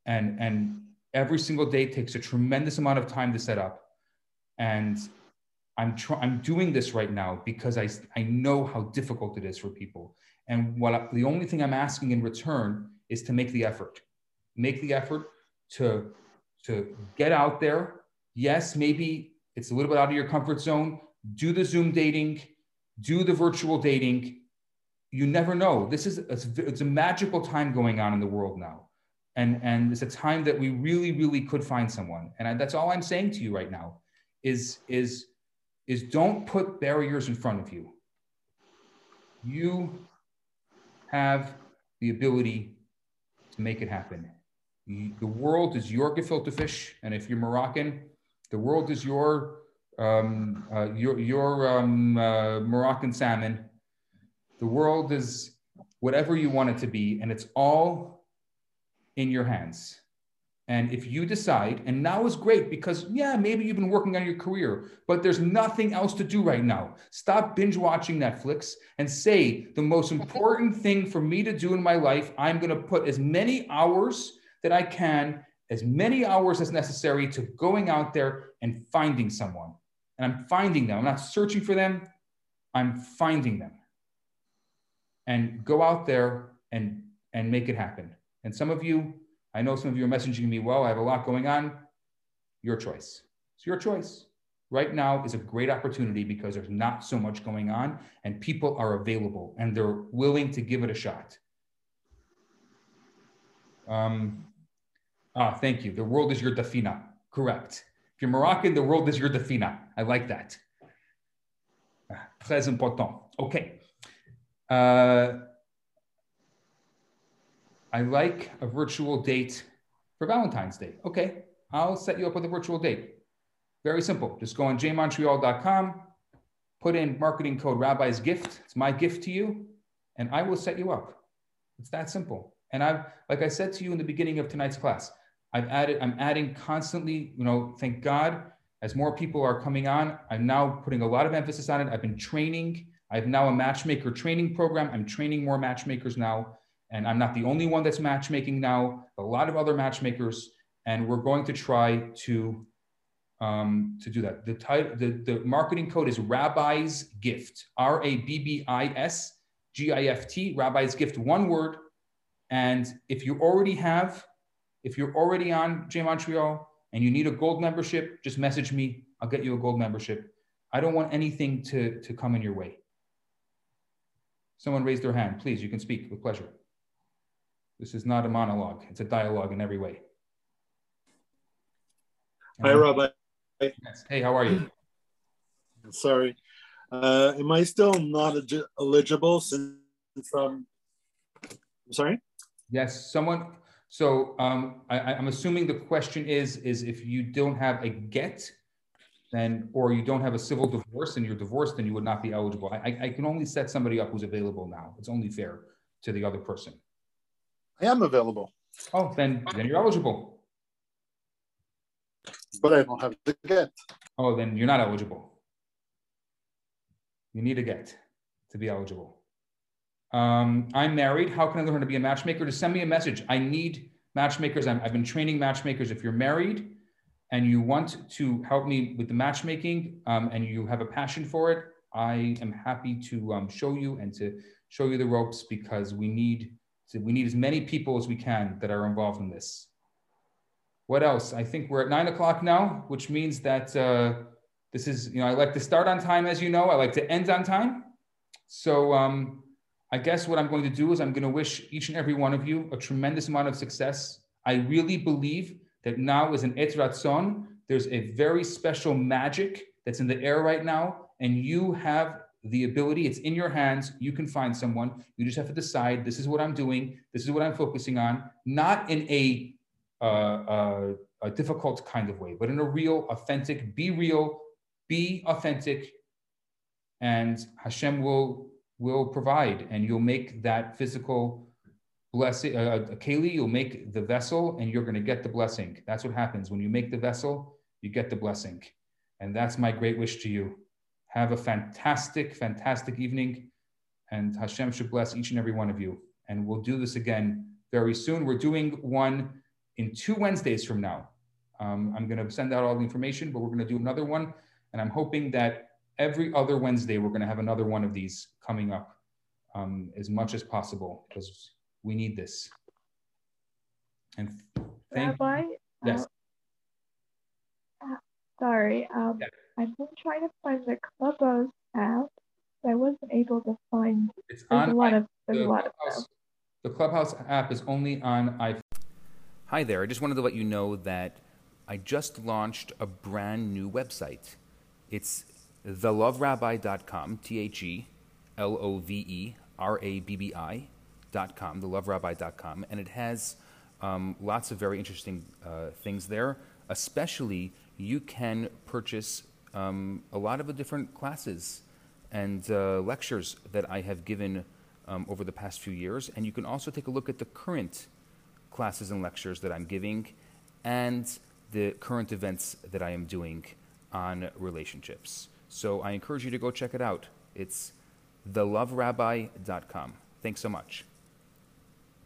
And, and every single day takes a tremendous amount of time to set up. And I'm, tr- I'm doing this right now because I, I know how difficult it is for people. And what I, the only thing I'm asking in return is to make the effort, make the effort to, to get out there. Yes, maybe it's a little bit out of your comfort zone. Do the Zoom dating, do the virtual dating. You never know. This is it's a magical time going on in the world now, and and it's a time that we really really could find someone. And I, that's all I'm saying to you right now, is is is don't put barriers in front of you. You have the ability to make it happen. The world is your gefilte fish, and if you're Moroccan, the world is your um, uh, your, your um, uh, Moroccan salmon. The world is whatever you want it to be, and it's all in your hands. And if you decide, and now is great because, yeah, maybe you've been working on your career, but there's nothing else to do right now. Stop binge watching Netflix and say, the most important thing for me to do in my life, I'm going to put as many hours that I can, as many hours as necessary to going out there and finding someone and I'm finding them. I'm not searching for them, I'm finding them. And go out there and, and make it happen. And some of you, I know some of you are messaging me, well, I have a lot going on. Your choice. It's your choice. Right now is a great opportunity because there's not so much going on and people are available and they're willing to give it a shot. Um, ah, thank you. The world is your dafina. Correct. If you're Moroccan, the world is your dafina. I like that. Ah, très important. Okay. Uh, I like a virtual date for Valentine's Day. Okay, I'll set you up with a virtual date. Very simple. Just go on jmontreal.com, put in marketing code Rabbi's Gift. It's my gift to you, and I will set you up. It's that simple. And I've, like I said to you in the beginning of tonight's class, I've added, I'm adding constantly, you know, thank God, as more people are coming on, I'm now putting a lot of emphasis on it. I've been training. I have now a matchmaker training program. I'm training more matchmakers now. And I'm not the only one that's matchmaking now, a lot of other matchmakers. And we're going to try to, um, to do that. The, title, the, the marketing code is Rabbi's Gift, R A B B I S G I F T, Rabbi's Gift, one word. And if you already have If you're already on JMontreal and you need a gold membership, just message me. I'll get you a gold membership. I don't want anything to, to come in your way. Someone raised their hand. Please, you can speak with pleasure. This is not a monologue, it's a dialogue in every way. Hi, Rabbi. Yes. Hey, how are you? Sorry. Uh, am I still not eligible since I'm, I'm sorry? Yes, someone. So um, I, I'm assuming the question is, is if you don't have a get, then, or you don't have a civil divorce and you're divorced, then you would not be eligible. I, I can only set somebody up who's available now. It's only fair to the other person. I am available. Oh, then, then you're eligible. But I don't have the get. Oh, then you're not eligible. You need a get to be eligible. Um, I'm married. How can I learn to be a matchmaker? Just send me a message. I need matchmakers. i have been training matchmakers. If you're married and you want to help me with the matchmaking um, and you have a passion for it, I am happy to um, show you and to show you the ropes because we need to, we need as many people as we can that are involved in this. What else? I think we're at nine o'clock now, which means that uh, this is, you know, I like to start on time, as you know, I like to end on time. So um, I guess what I'm going to do is I'm going to wish each and every one of you a tremendous amount of success. I really believe that now is an Etz Ratzon. There's a very special magic that's in the air right now, and you have the ability. It's in your hands. You can find someone. You just have to decide. This is what I'm doing. This is what I'm focusing on. Not in a uh, uh, a difficult kind of way, but in a real, authentic. Be real. Be authentic, and Hashem will will provide, and you'll make that physical blessing, uh, a keli, you'll make the vessel and you're going to get the blessing. That's what happens. When you make the vessel, you get the blessing. And that's my great wish to you. Have a fantastic, fantastic evening. And Hashem should bless each and every one of you. And we'll do this again very soon. We're doing one in two Wednesdays from now. Um, I'm going to send out all the information, but we're going to do another one. And I'm hoping that every other Wednesday, we're going to have another one of these coming up um, as much as possible because we need this. And thank Rabbi, you. Yes. Uh, sorry, um, yeah. I've been trying to find the Clubhouse app. but I wasn't able to find. It's on a lot of there's a lot Clubhouse, of The Clubhouse app is only on iPhone. Hi there. I just wanted to let you know that I just launched a brand new website. It's theloverabbi.com, T H E L O V E R A B B I theloverabbi.com, theloverabbi.com, and it has um, lots of very interesting uh, things there. Especially, you can purchase um, a lot of the different classes and uh, lectures that I have given um, over the past few years, and you can also take a look at the current classes and lectures that I'm giving and the current events that I am doing on relationships. So I encourage you to go check it out. It's theloverabbi.com. Thanks so much.